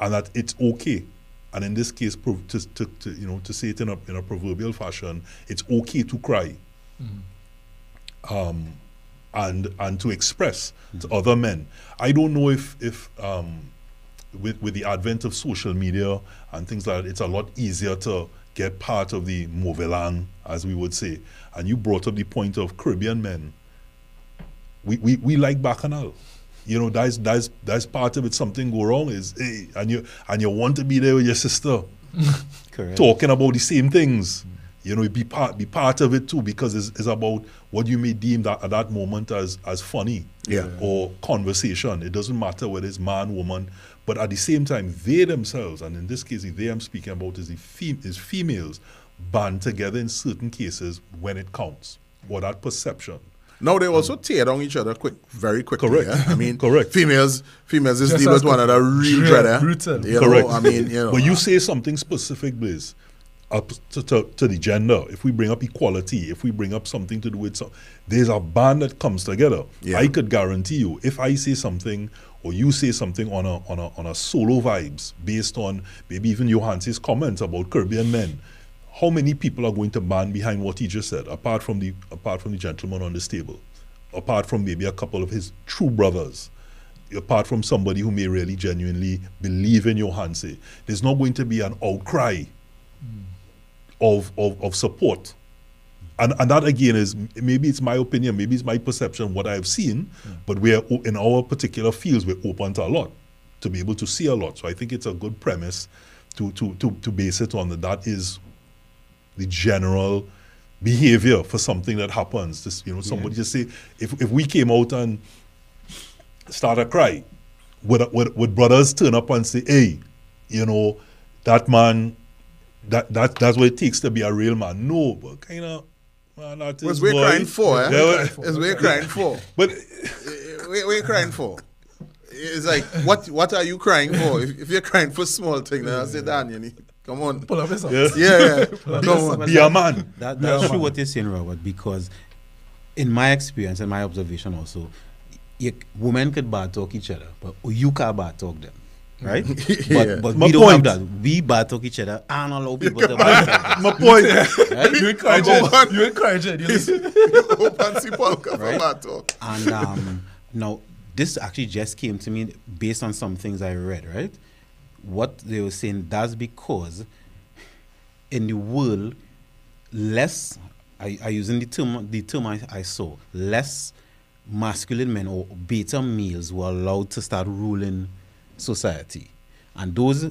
and that it's okay. And in this case, to, to, to, you know, to say it in a, in a proverbial fashion, it's okay to cry, um, and and to express to other men. I don't know if if um, with with the advent of social media and things like that, it's a lot easier to get part of the movelang, as we would say. And you brought up the point of Caribbean men. We we, we like bacchanal. You know, that's that's that's part of it. Something go wrong is hey, and you and you want to be there with your sister Correct. talking about the same things. You know, be part be part of it too because it's, it's about what you may deem that at that moment as as funny, Yeah. or conversation. It doesn't matter whether it's man, woman, but at the same time, they themselves, and in this case, the they I'm speaking about is the fem- is females band together in certain cases when it counts, or that perception. Now they also tear down each other quick, very quickly. Correct. yeah? I mean, Correct. Females, females is Just deal with one quick. another real Yeah, dread. brutal. You Correct. know, I mean, you know, When you uh, say something specific, Blaze, up to, to, to the gender, if we bring up equality, if we bring up something to do with some, there's a band that comes together. Yeah. I could guarantee you, if I say something or you say something on a on a on a solo vibes based on maybe even Johanse' comments about Caribbean men, how many people are going to band behind what he just said, apart from the apart from the gentleman on this table, apart from maybe a couple of his true brothers? apart from somebody who may really genuinely believe in Johanse, there's not going to be an outcry of, of, of support. And, and that again is maybe it's my opinion, maybe it's my perception, what I've seen, but we're in our particular fields, we're open to a lot, to be able to see a lot. So I think it's a good premise to, to, to, to base it on that that is the general behavior for something that happens. Just, you know, somebody just say, if, if we came out and start a cry, would, would, would brothers turn up and say, hey, you know, that man, that, that that's what it takes to be a real man? No, but kind of, man, that what's we're boy. crying for, eh? Yeah, It's we're crying for. but we, we're crying for. It's like, what what are you crying for? If, if you're crying for small thing, then I say, Dan, you need, come on. Pull up his socks. yeah, Yeah, yeah. Come on. be a man. That, that's Yeah, true man. what you're saying, Robert, because in my experience and my observation also, you, women could bad talk each other, but you can't bad talk them. Right? Yeah. But, but My we don't point. have that. We bad talk each other and allow people to bad talk them. My point. Right? You encourage it. one. You encouraging. You listen. Open see polka for Right. that talk. And um, now, this actually just came to me based on some things I read, right? What they were saying, that's because in the world, less, I, I using the term, the term I, I saw, less masculine men or beta males were allowed to start ruling society. And those, uh,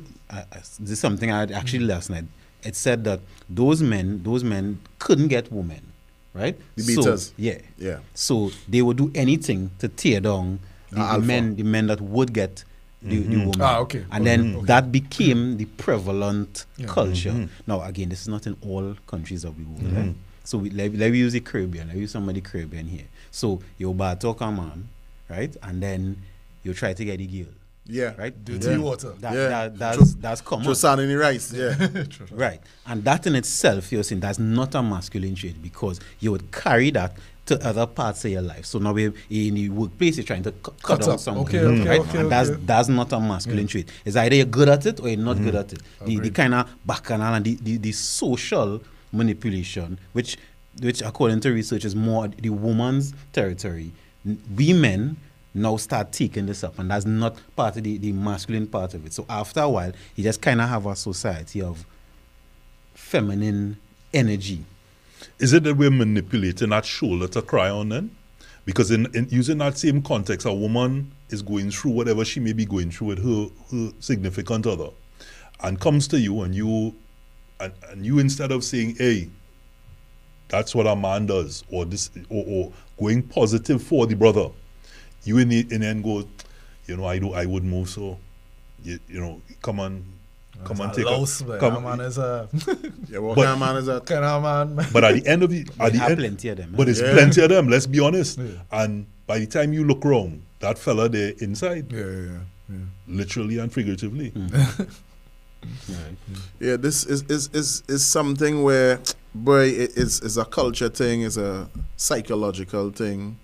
this is something I had actually last night. It said that those men, those men couldn't get women, right? The So- beaters. yeah. Yeah. So they would do anything to tear down the, the men, the men that would get the, mm-hmm. the woman. Ah, okay. And then Okay. that became the prevalent Yeah. Mm-hmm. culture. Now, again, this is not in all countries of the world. right? So we, let, let me use the Caribbean. Let me use some of the Caribbean here. So you bad talk a man, right? And then you try to get the girl, Yeah. right? Dirty Yeah. water. That, Yeah. that, that's, Throw- that's common. Throw sand in the rice. Yeah. Right. And that in itself, you're saying that's not a masculine trait because you would carry that to other parts of your life. So now in the workplace, you're trying to cu- cut, Cut down up. somebody. Okay, okay, right? okay, and that's that's not a masculine trait. It's either you're good at it or you're not good mm-hmm. at it. The, the kind of bacchanal and the, the, the social manipulation, which which according to research is more the woman's territory. We men now start taking this up, and that's not part of the, the masculine part of it. So after a while, you just kind of have a society of feminine energy. Is it that we're manipulating that shoulder to cry on then? Because in, in using that same context, a woman is going through whatever she may be going through with her, her significant other and comes to you and you and, and you instead of saying, hey, that's what a man does, or this or, or going positive for the brother, you in the in the end go, you know, I do I would move so you, you know, come on, come It's and a take louse, a man. come. That man is a Yeah, what But- kind of man is that? kind of man. But at the end of the, at We the end, plenty of them. but eh? it's Yeah. plenty of them. Let's be honest. Yeah. And by the time you look around, that fella there inside, yeah, yeah, yeah. literally and figuratively. Right. Yeah, this is is, is, is something where, boy, it, it's, it's a culture thing, it's a psychological thing.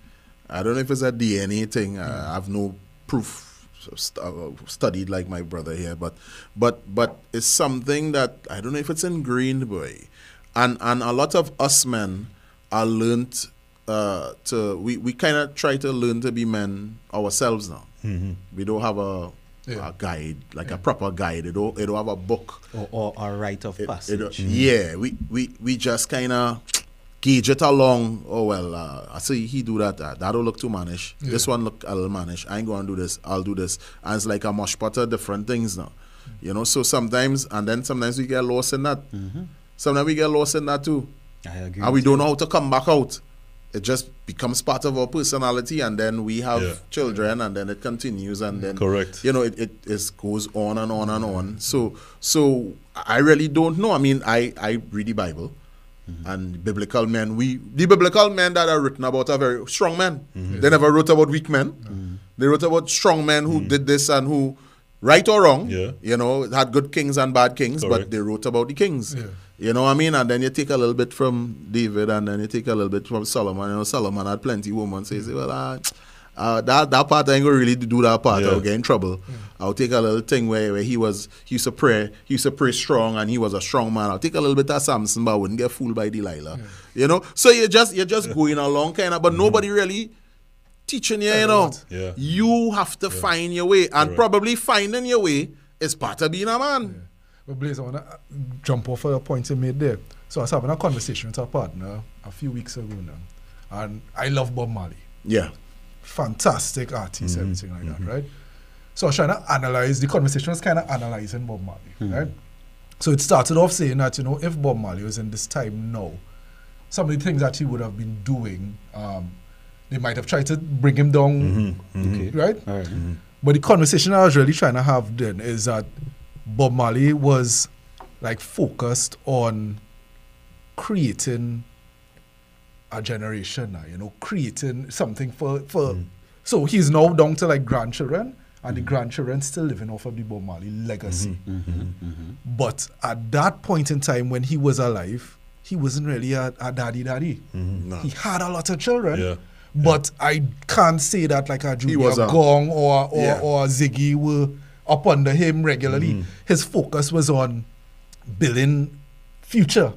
I don't know if it's a DNA thing. I, I have no proof st- uh, studied like my brother here, but but but it's something that I don't know if it's ingrained, boy. And and a lot of us men are learned uh, to we, we kind of try to learn to be men ourselves now. Mhm. We don't have a, Yeah. a guide like a proper guide. It don't it don't have a book. Or, or a rite of It- it- passage. yeah, we, we, we just kind of gauge it along. Oh, well, uh, I see he do that. Uh, that'll look too mannish. This one look a little mannish. I ain't going to do this. I'll do this. And it's like a mush pot of different things now. You know, so sometimes, and then sometimes we get lost in that. Sometimes we get lost in that too. I agree. And we don't know how to come back out. It just becomes part of our personality, and then we have Yeah. children, and then it continues, and then Correct. You know, it, it is goes on and on and on. So, so I really don't know. I mean, I I read the Bible, and biblical men. We the biblical men that are written about are very strong men. They never wrote about weak men. They wrote about strong men who did this and who, right or wrong, Yeah. you know, had good kings and bad kings, but they wrote about the kings. Yeah. You know what I mean? And then you take a little bit from David, and then you take a little bit from Solomon. You know, Solomon had plenty of women. So you say, well, uh, uh, that that part I ain't gonna really do that part. Yeah. I'll get in trouble. I'll take a little thing where, where he was he used to pray, he used to pray strong, and he was a strong man. I'll take a little bit of Samson, but I wouldn't get fooled by Delilah. You know, so you're just you're just going along kind of, but nobody really teaching you. You know, Yeah. you have to find your way, and Correct. probably finding your way is part of being a man. But Blaze, I want to jump off of a point you made there. So I was having a conversation with a partner a few weeks ago now, and I love Bob Marley. Yeah. Fantastic artist, mm-hmm. everything like that, mm-hmm. right? So I was trying to analyze, the conversation was kind of analyzing Bob Marley, mm-hmm. right? So it started off saying that, you know, if Bob Marley was in this time now, some of the things that he would have been doing, um, they might have tried to bring him down, Okay. right? All right. But the conversation I was really trying to have then is that Bob Marley was like focused on creating a generation now, you know, creating something for for so he's now down to like grandchildren and the mm-hmm. grandchildren still living off of the Bob Marley legacy. Mm-hmm. Mm-hmm. But at that point in time when he was alive, he wasn't really a, a daddy daddy. No. He had a lot of children. Yeah. But I can't say that like a Junior was Gong or or, Yeah. or Ziggy were up under him regularly. His focus was on building future,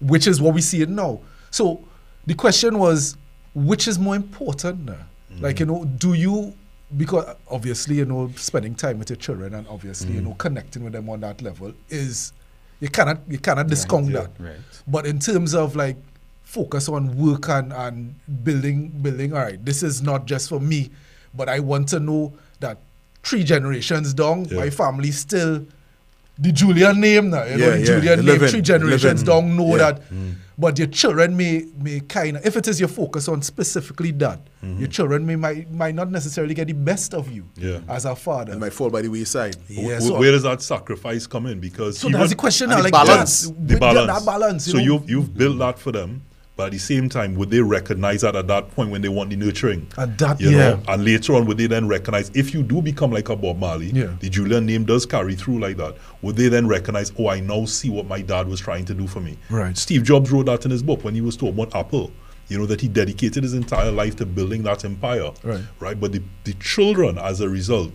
which is what we see it now. So the question was, which is more important now? Like, you know, do you because obviously, you know, spending time with your children and obviously, you mm. know, connecting with them on that level is you cannot you cannot discount yeah. that. Right. But in terms of like focus on work and, and building building, all right, this is not just for me, but I want to know that three generations down, Yeah. my family still the Julian name now. You know, the yeah, Julian name, living, three generations living. down know Yeah. that. Mm. But your children may may kind of if it is your focus on specifically that, mm-hmm. your children may might, might not necessarily get the best of you Yeah. as a father. It might fall by the wayside. yeah, Wh- so, where does that sacrifice come in? Because so even- that's the question now. Like balance. that, the balance. That balance. You so know? you've you've built that for them, but at the same time, would they recognize that at that point when they want the nurturing? And that- you yeah. know, and later on, would they then recognize if you do become like a Bob Marley, Yeah. the Julian name does carry through like that? Would they then recognize? Oh, I now see what my dad was trying to do for me. Right. Steve Jobs wrote that in his book when he was talking about Apple. You know that he dedicated his entire life to building that empire. Right. Right. But the, the children, as a result,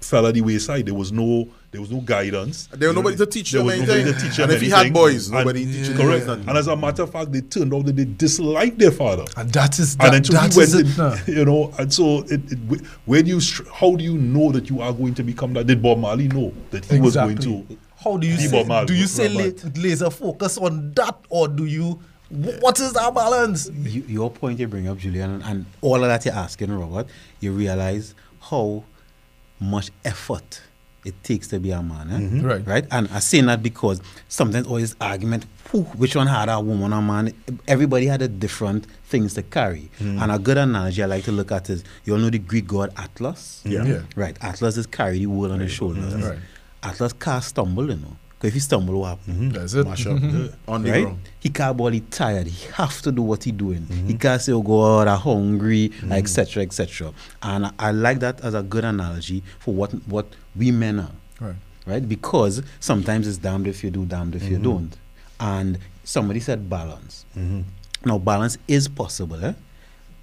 fell at the wayside. There was no there was no guidance. There was nobody to teach there them was nobody anything. to teach And them if he had anything. boys, And- nobody teaching them Correct. nothing. And as a matter of fact, they turned out that they disliked their father. and that is that, and then so that he went is it in, you know, and so it, it, wh- where do you, how do you know that you are going to become that? Did Bob Marley know that he was going to? How do you say? Bob Marley, do you say Robert. la- laser focus on that, or do you? What is that balance? you, your point you bring up, Julian, and all of that you're asking, Robert, you realize how much effort it takes to be a man. Eh? Mm-hmm. Right. Right? And I say that because sometimes always argument, who, which one had a woman or man? Everybody had a different things to carry. Mm-hmm. And a good analogy I like to look at is, you all know the Greek god Atlas? Yeah. Yeah. Right. Atlas is carry the world on his shoulders. Mm-hmm. Right. Atlas can't stumble, you know. Because if he stumble, what happen? Mm-hmm. That's it. Mash up mm-hmm. Mm-hmm. on the right? ground. He can't he tired. He have to do what he doing. He can't say, oh God, I'm hungry, etc., etc. And I, I like that as a good analogy for what what we men are, Right. right? Because sometimes it's damned if you do, damned if you don't. And somebody said balance. Now balance is possible, eh?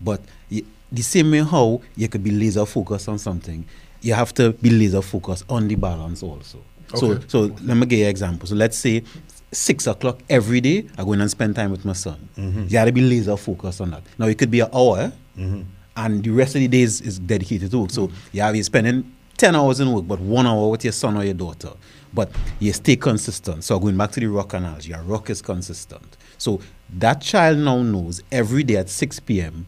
but y- the same way how you could be laser focused on something, you have to be laser focused on the balance also. So, Okay. so let me give you an example. So let's say six o'clock every day, I go in and spend time with my son. Mm-hmm. You gotta be laser focused on that. Now it could be an hour, mm-hmm. and the rest of the days is, dedicated to work. So you have you spending ten hours in work, but one hour with your son or your daughter. But you stay consistent. So going back to the rock analogy, your rock is consistent. So that child now knows every day at six p.m.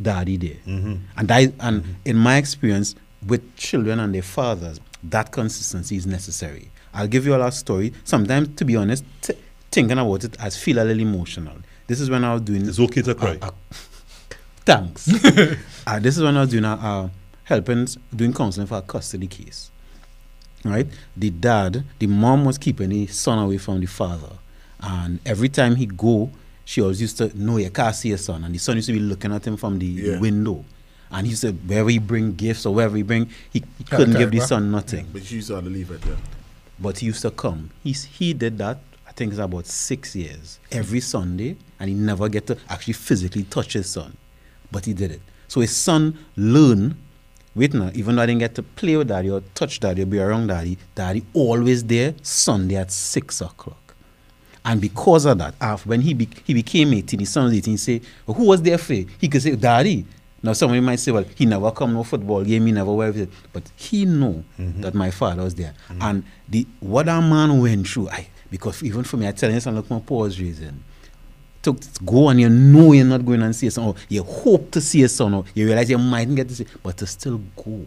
Daddy there, mm-hmm. and I and in my experience with children and their fathers, that consistency is necessary. I'll give you a last story. Sometimes, to be honest, t- thinking about it, I feel a little emotional. This is when I was doing It's okay to cry. uh, Thanks. uh, this is when I was doing a, uh, helping, doing counseling for a custody case. Right? The dad, the mom was keeping the son away from the father. And every time he go, she always used to, know you can't see your son. And the son used to be looking at him from the, the Yeah. window. And he said, wherever he bring gifts or wherever he bring, he, he Can't couldn't carry give the son nothing But he used to leave it there. but he used to come. He's, he did that, I think it's about six years, every Sunday, and he never get to actually physically touch his son. But he did it. So his son learned, wait now, even though I didn't get to play with daddy or touch daddy or be around daddy, daddy always there Sunday at six o'clock. And because of that, after when he be, he became 18, his son was 18, he say, well, who was there for? He could say, Daddy. Now somebody might say, well, he never come no football game, he never wear it. But he know mm-hmm. that my father was there. Mm-hmm. And the what that man went through, I because even for me, I tell you something like my pause reason. To to go and you know you're not going and see a son, or you hope to see a son, or you realize you mightn't get to see, but to still go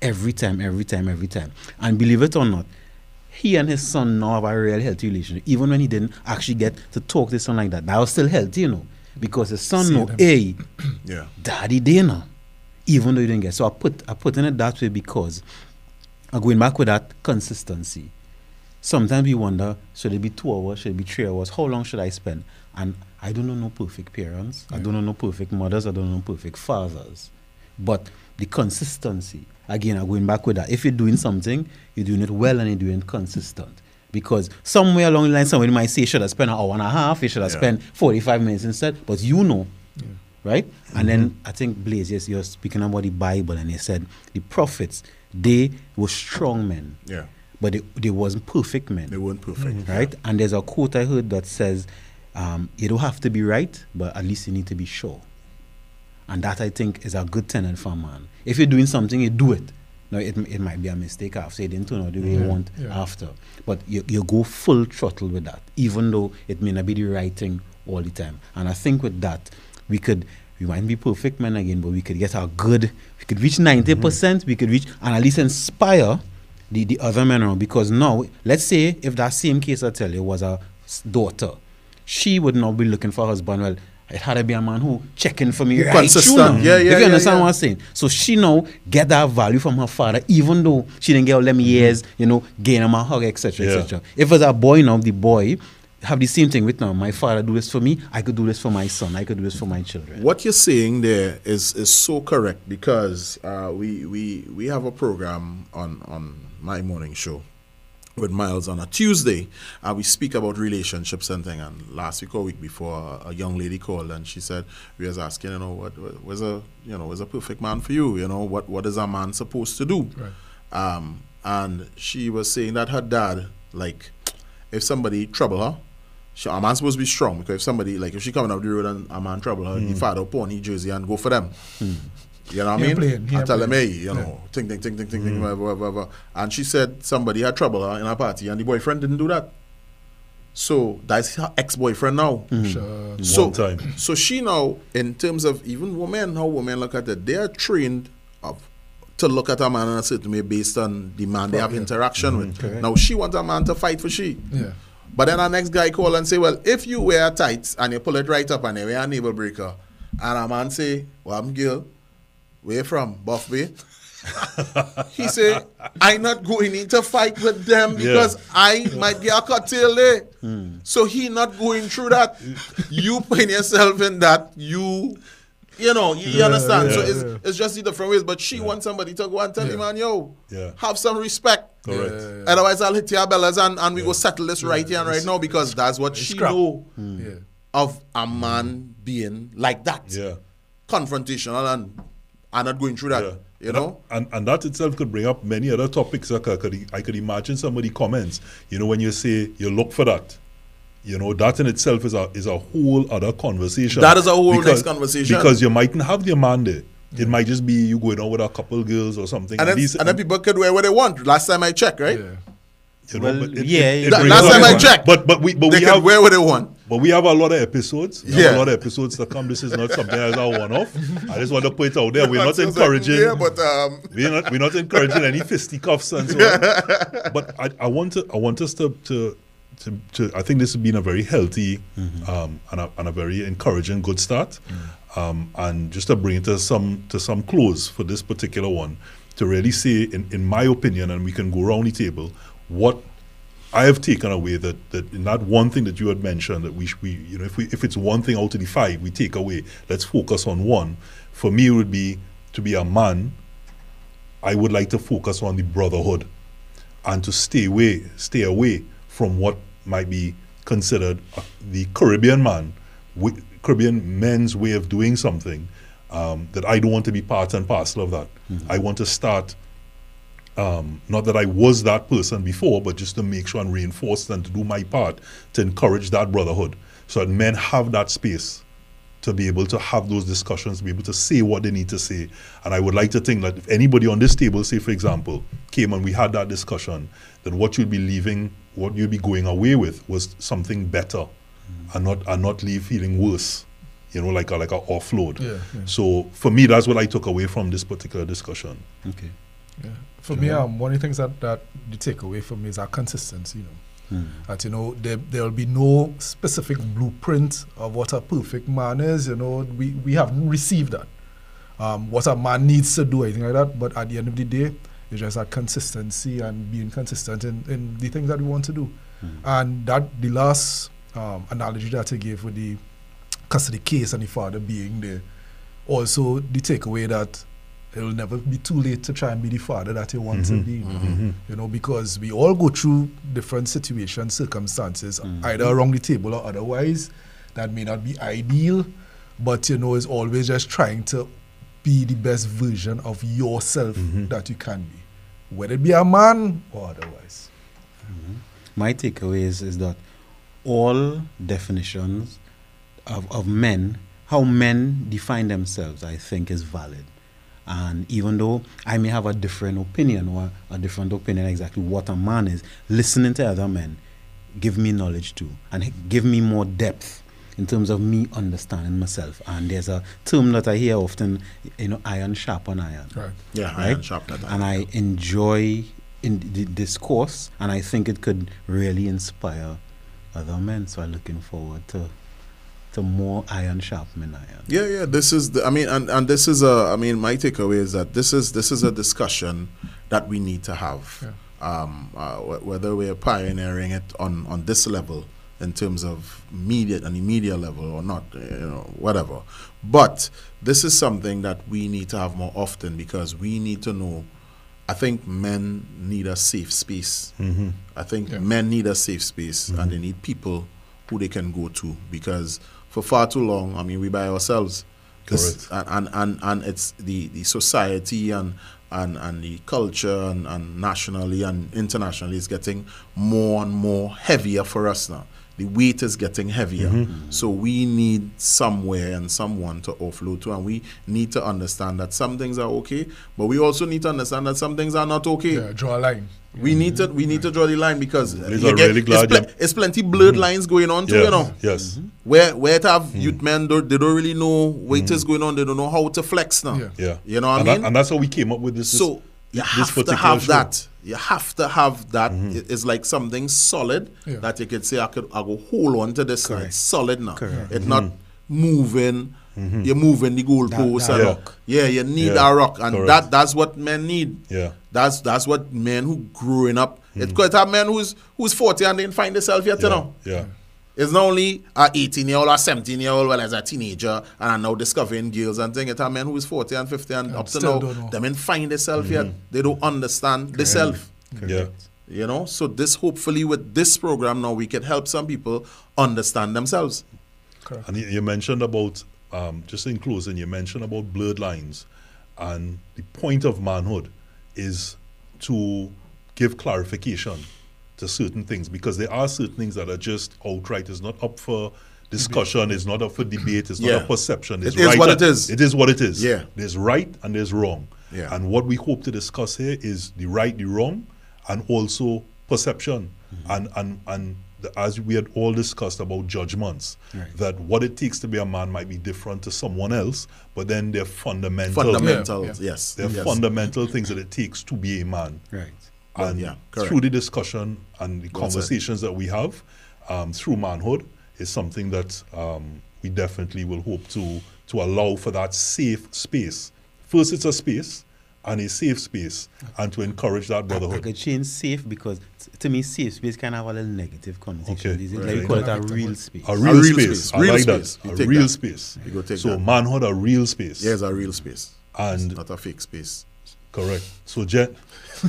every time, every time, every time. And believe it or not, he and his son now have a real healthy relationship. Even when he didn't actually get to talk to his son like that, that was still healthy, you know. Because the son See know, them. hey, Yeah. daddy now. Even though you didn't get. So I put I put in it that way because I'm going back with that consistency. Sometimes we wonder, should it be two hours, should it be three hours? How long should I spend? And I don't know no perfect parents. I don't know no perfect mothers. I don't know no perfect fathers. But the consistency, again, I'm going back with that. If you're doing something, you're doing it well and you're doing it consistent. Because somewhere along the line, someone might say, you should have spent an hour and a half, you should have Yeah. spent 45 minutes instead. But you know, right? And then I think Blaze, yes, you're speaking about the Bible, and he said the prophets, they were strong men, Yeah. but they, they wasn't perfect men They weren't perfect. right? And there's a quote I heard that says, um, "You don't have to be right, but at least you need to be sure." And that I think is a good tenet for a man. If you're doing something, you do it. Now it, it might be a mistake after it didn't turn out the way you want Yeah. after, but you, you go full throttle with that, even though it may not be the right thing all the time. And I think with that, we could. We might be perfect men again, but we could get our good. We could reach ninety percent. We could reach and at least inspire the, the other men around because now let's say if that same case I tell you was a daughter, she would not be looking for a husband. Well, it had to be a man who checking for me right consistent. now. Yeah, yeah, If you yeah, understand yeah. what I'm saying. So she now get that value from her father, even though she didn't get all them years, you know, gain him a hug, etc. Etc. If it's a boy now, the boy have the same thing with now. My father do this for me, I could do this for my son, I could do this for my children. What you're saying there is is so correct because uh, we we we have a program on on my morning show with Miles on a Tuesday, and we speak about relationships and thing. And last week or week before, a young lady called and she said we was asking, you know, what what- was a you know was a perfect man for you? You know, what what is a man supposed to do? Right. Um, and she was saying that her dad, like, if somebody trouble her, she, a man's supposed to be strong because if somebody, like, if she coming up the road and a man trouble her, the father upon his jersey and go for them. You know what I mean? playing, I ain't tell them, hey, you know, ting, ting, ting, ting, ting, ting, whatever, whatever, whatever. And she said somebody had trouble her in a party and the boyfriend didn't do that. So that's her ex-boyfriend now. Sure. So, One time. so she now, in terms of even women, how women look at it, they are trained of, to look at a man in a certain way based on the man they have Yeah. interaction with. Correct. Now she wants a man to fight for she. Yeah. But then our next guy call and say, well, if you wear tights and you pull it right up and you wear a navel breaker, and a man say, well, I'm girl, where from? Buff Bay? he said, I not going in to fight with them because I might get a curtail there. Eh? So he not going through that. You putting yourself in that, you you know, you, you understand. so it's yeah. it's just the different ways. But she wants somebody to go and tell him, man, yo, Yeah. have some respect. Correct. Yeah. Otherwise, I'll hit your bellas and, and we go settle this right here and right now because that's what she scrap. know Yeah. of a man being like that. Yeah. Confrontational and and not going through that. Yeah. You know? and and that itself could bring up many other topics. I could I could imagine somebody comments. You know, when you say you look for that, you know that in itself is a is a whole other conversation. That is a whole next conversation. because you mightn't have the man there. It might just be you going out with a couple girls or something. And then, these- and then people could wear what they want. Last time I checked, right? Yeah. you know, Well, but it- yeah, it- it That- brings last time I checked, But but we but They we could have wear what they want. But we have a lot of episodes. We have Yeah. a lot of episodes to come. This is not something as a one off. I just want to put it out there. We're not So it's like, encouraging. Yeah, but um, we're not we're not encouraging any fisticuffs and so on. But I, I want to I want us to to, to, to I think this has been a very healthy um, and, a, and a very encouraging good start. Um, and just to bring it to some to some close for this particular one, to really say in, in my opinion, and we can go around the table, what I have taken away that, that in that one thing that you had mentioned that we, sh- we you know if we if it's one thing out of the five we take away. Let's focus on one. For me it would be to be a man I would like to focus on the brotherhood and to stay away stay away from what might be considered uh, the Caribbean man wi- Caribbean men's way of doing something um, that I don't want to be part and parcel of that. I want to start um, not that I was that person before, but just to make sure and reinforce and to do my part to encourage that brotherhood so that men have that space to be able to have those discussions, be able to say what they need to say. And I would like to think that if anybody on this table, say for example, came and we had that discussion, that what you'd be leaving, what you'd be going away with was something better and not and not leave feeling worse. You know, like a like a offload. Yeah, yeah. So for me that's what I took away from this particular discussion. Okay. Yeah. For me, um, one of the things that, that the takeaway for me is our consistency. You know, that you know there there will be no specific blueprint of what a perfect man is. You know, we we haven't received that. Um, what a man needs to do, anything like that. But at the end of the day, it's just a consistency and being consistent in, in the things that we want to do. And that the last um, analogy that I gave with the custody case and the father being there, also the takeaway that it'll never be too late to try and be the father that you want to mm-hmm. be. Mm-hmm. You know, because we all go through different situations, circumstances, mm-hmm. either around the table or otherwise, that may not be ideal, but you know, it's always just trying to be the best version of yourself that you can be, whether it be a man or otherwise. my takeaway is, is that all definitions of, of men, how men define themselves, I think is valid. And even though I may have a different opinion or a different opinion exactly what a man is, listening to other men give me knowledge too and give me more depth in terms of me understanding myself. And there's a term that I hear often, you know, iron sharpen iron Right. yeah, right? iron sharpened iron. And I enjoy in the discourse, and I think it could really inspire other men. So I'm looking forward to to more iron sharpening iron. Yeah, yeah. This is the. I mean, and, and this is a. I mean, my takeaway is that this is this is a discussion that we need to have. Um, uh, wh- whether we're pioneering it on on this level in terms of media and the media level or not, you know, whatever. But this is something that we need to have more often because we need to know. I think men need a safe space. Mm-hmm. I think Yeah. men need a safe space and they need people who they can go to because for far too long, I mean, we by ourselves. And, and, and, and it's the, the society and, and, and the culture and, and nationally and internationally is getting more and more heavier for us now. The weight is getting heavier. Mm-hmm. So we need somewhere and someone to offload to, and we need to understand that some things are okay, but we also need to understand that some things are not okay. Yeah, draw a line. We need to we need to draw the line because mm-hmm. you are really it's, glad ple- it's plenty blurred mm-hmm. lines going on too, Yes, you know. yes. Where where it have youth men don't, they don't really know what is going on, they don't know how to flex now. Yeah. Yeah. You know what and I that- mean? and that's how we came up with this. so you have to have show. Mm-hmm. that. You have to have that. Mm-hmm. It- It's like something solid Yeah. that you could say I could I go hold on to this Correct. it's solid now. Correct. It's not mm-hmm. moving mm-hmm. you're moving the goalpost. that and- rock. Yeah, you need Yeah, that rock, and correct. that that's what men need. Yeah. That's that's what men who growing up. It's mm. quite a man who's who's 40 and didn't find themselves yet, you Yeah. know. Yeah. It's not only a 18 year old or 17 year old, well, as a teenager, and are now discovering girls and things. It's a man who is 40 and 50 and up to now, don't know. they ain't find themselves yet. Mm-hmm. They don't understand themselves. Yeah. You know, so this hopefully with this program now we can help some people understand themselves. Correct. And you, you mentioned about, um, just in closing, you mentioned about blurred lines. And the point of manhood is to give clarification to certain things because there are certain things that are just outright. It's not up for discussion, it's not up for debate, it's not Yeah. a perception. It's It is right what and- it is. It is what it is. Yeah. There's right and there's wrong. Yeah. And what we hope to discuss here is the right, the wrong, and also perception. Mm-hmm. And and and the, as we had all discussed about judgments, Right. that what it takes to be a man might be different to someone else, but then they're fundamental. Fundamentals, Yeah. yes. They're yes. fundamental things that it takes to be a man. Right. Well, And yeah, through the discussion and the Well said. conversations that we have um, through manhood is something that um, we definitely will hope to to allow for that safe space. First, it's a space and a safe space, and to encourage that I brotherhood. could change safe because t- to me safe space can have a little negative connotation. Okay. these days. Right. Like we call it a real space. A real, real space. space. I Real like space. that. You A real that. space. You go take so that. manhood, a real space. Yes, a real space. And- It's not a fake space. Correct. So, Jen,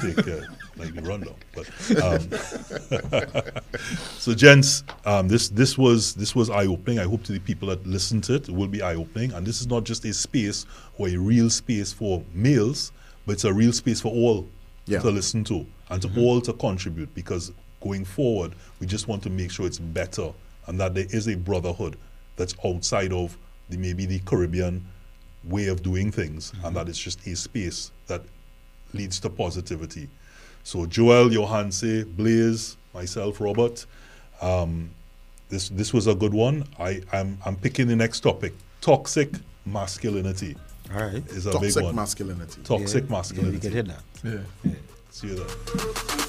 take care, like the rundown. But um, so, gents, um, this this was this was eye opening. I hope to the people that listen to it, it will be eye opening. And this is not just a space or a real space for males, but it's a real space for all Yeah. to listen to and to all to contribute. Because going forward, we just want to make sure it's better and that there is a brotherhood that's outside of the maybe the Caribbean way of doing things, and that it's just a space that leads to positivity. So Joel, Johanse, Blaze, myself, Robert, um, this this was a good one. I I'm I'm picking the next topic: toxic masculinity All right. is a Toxic big one. masculinity. toxic Yeah, masculinity. Yeah, we can hit that. Yeah. See you there.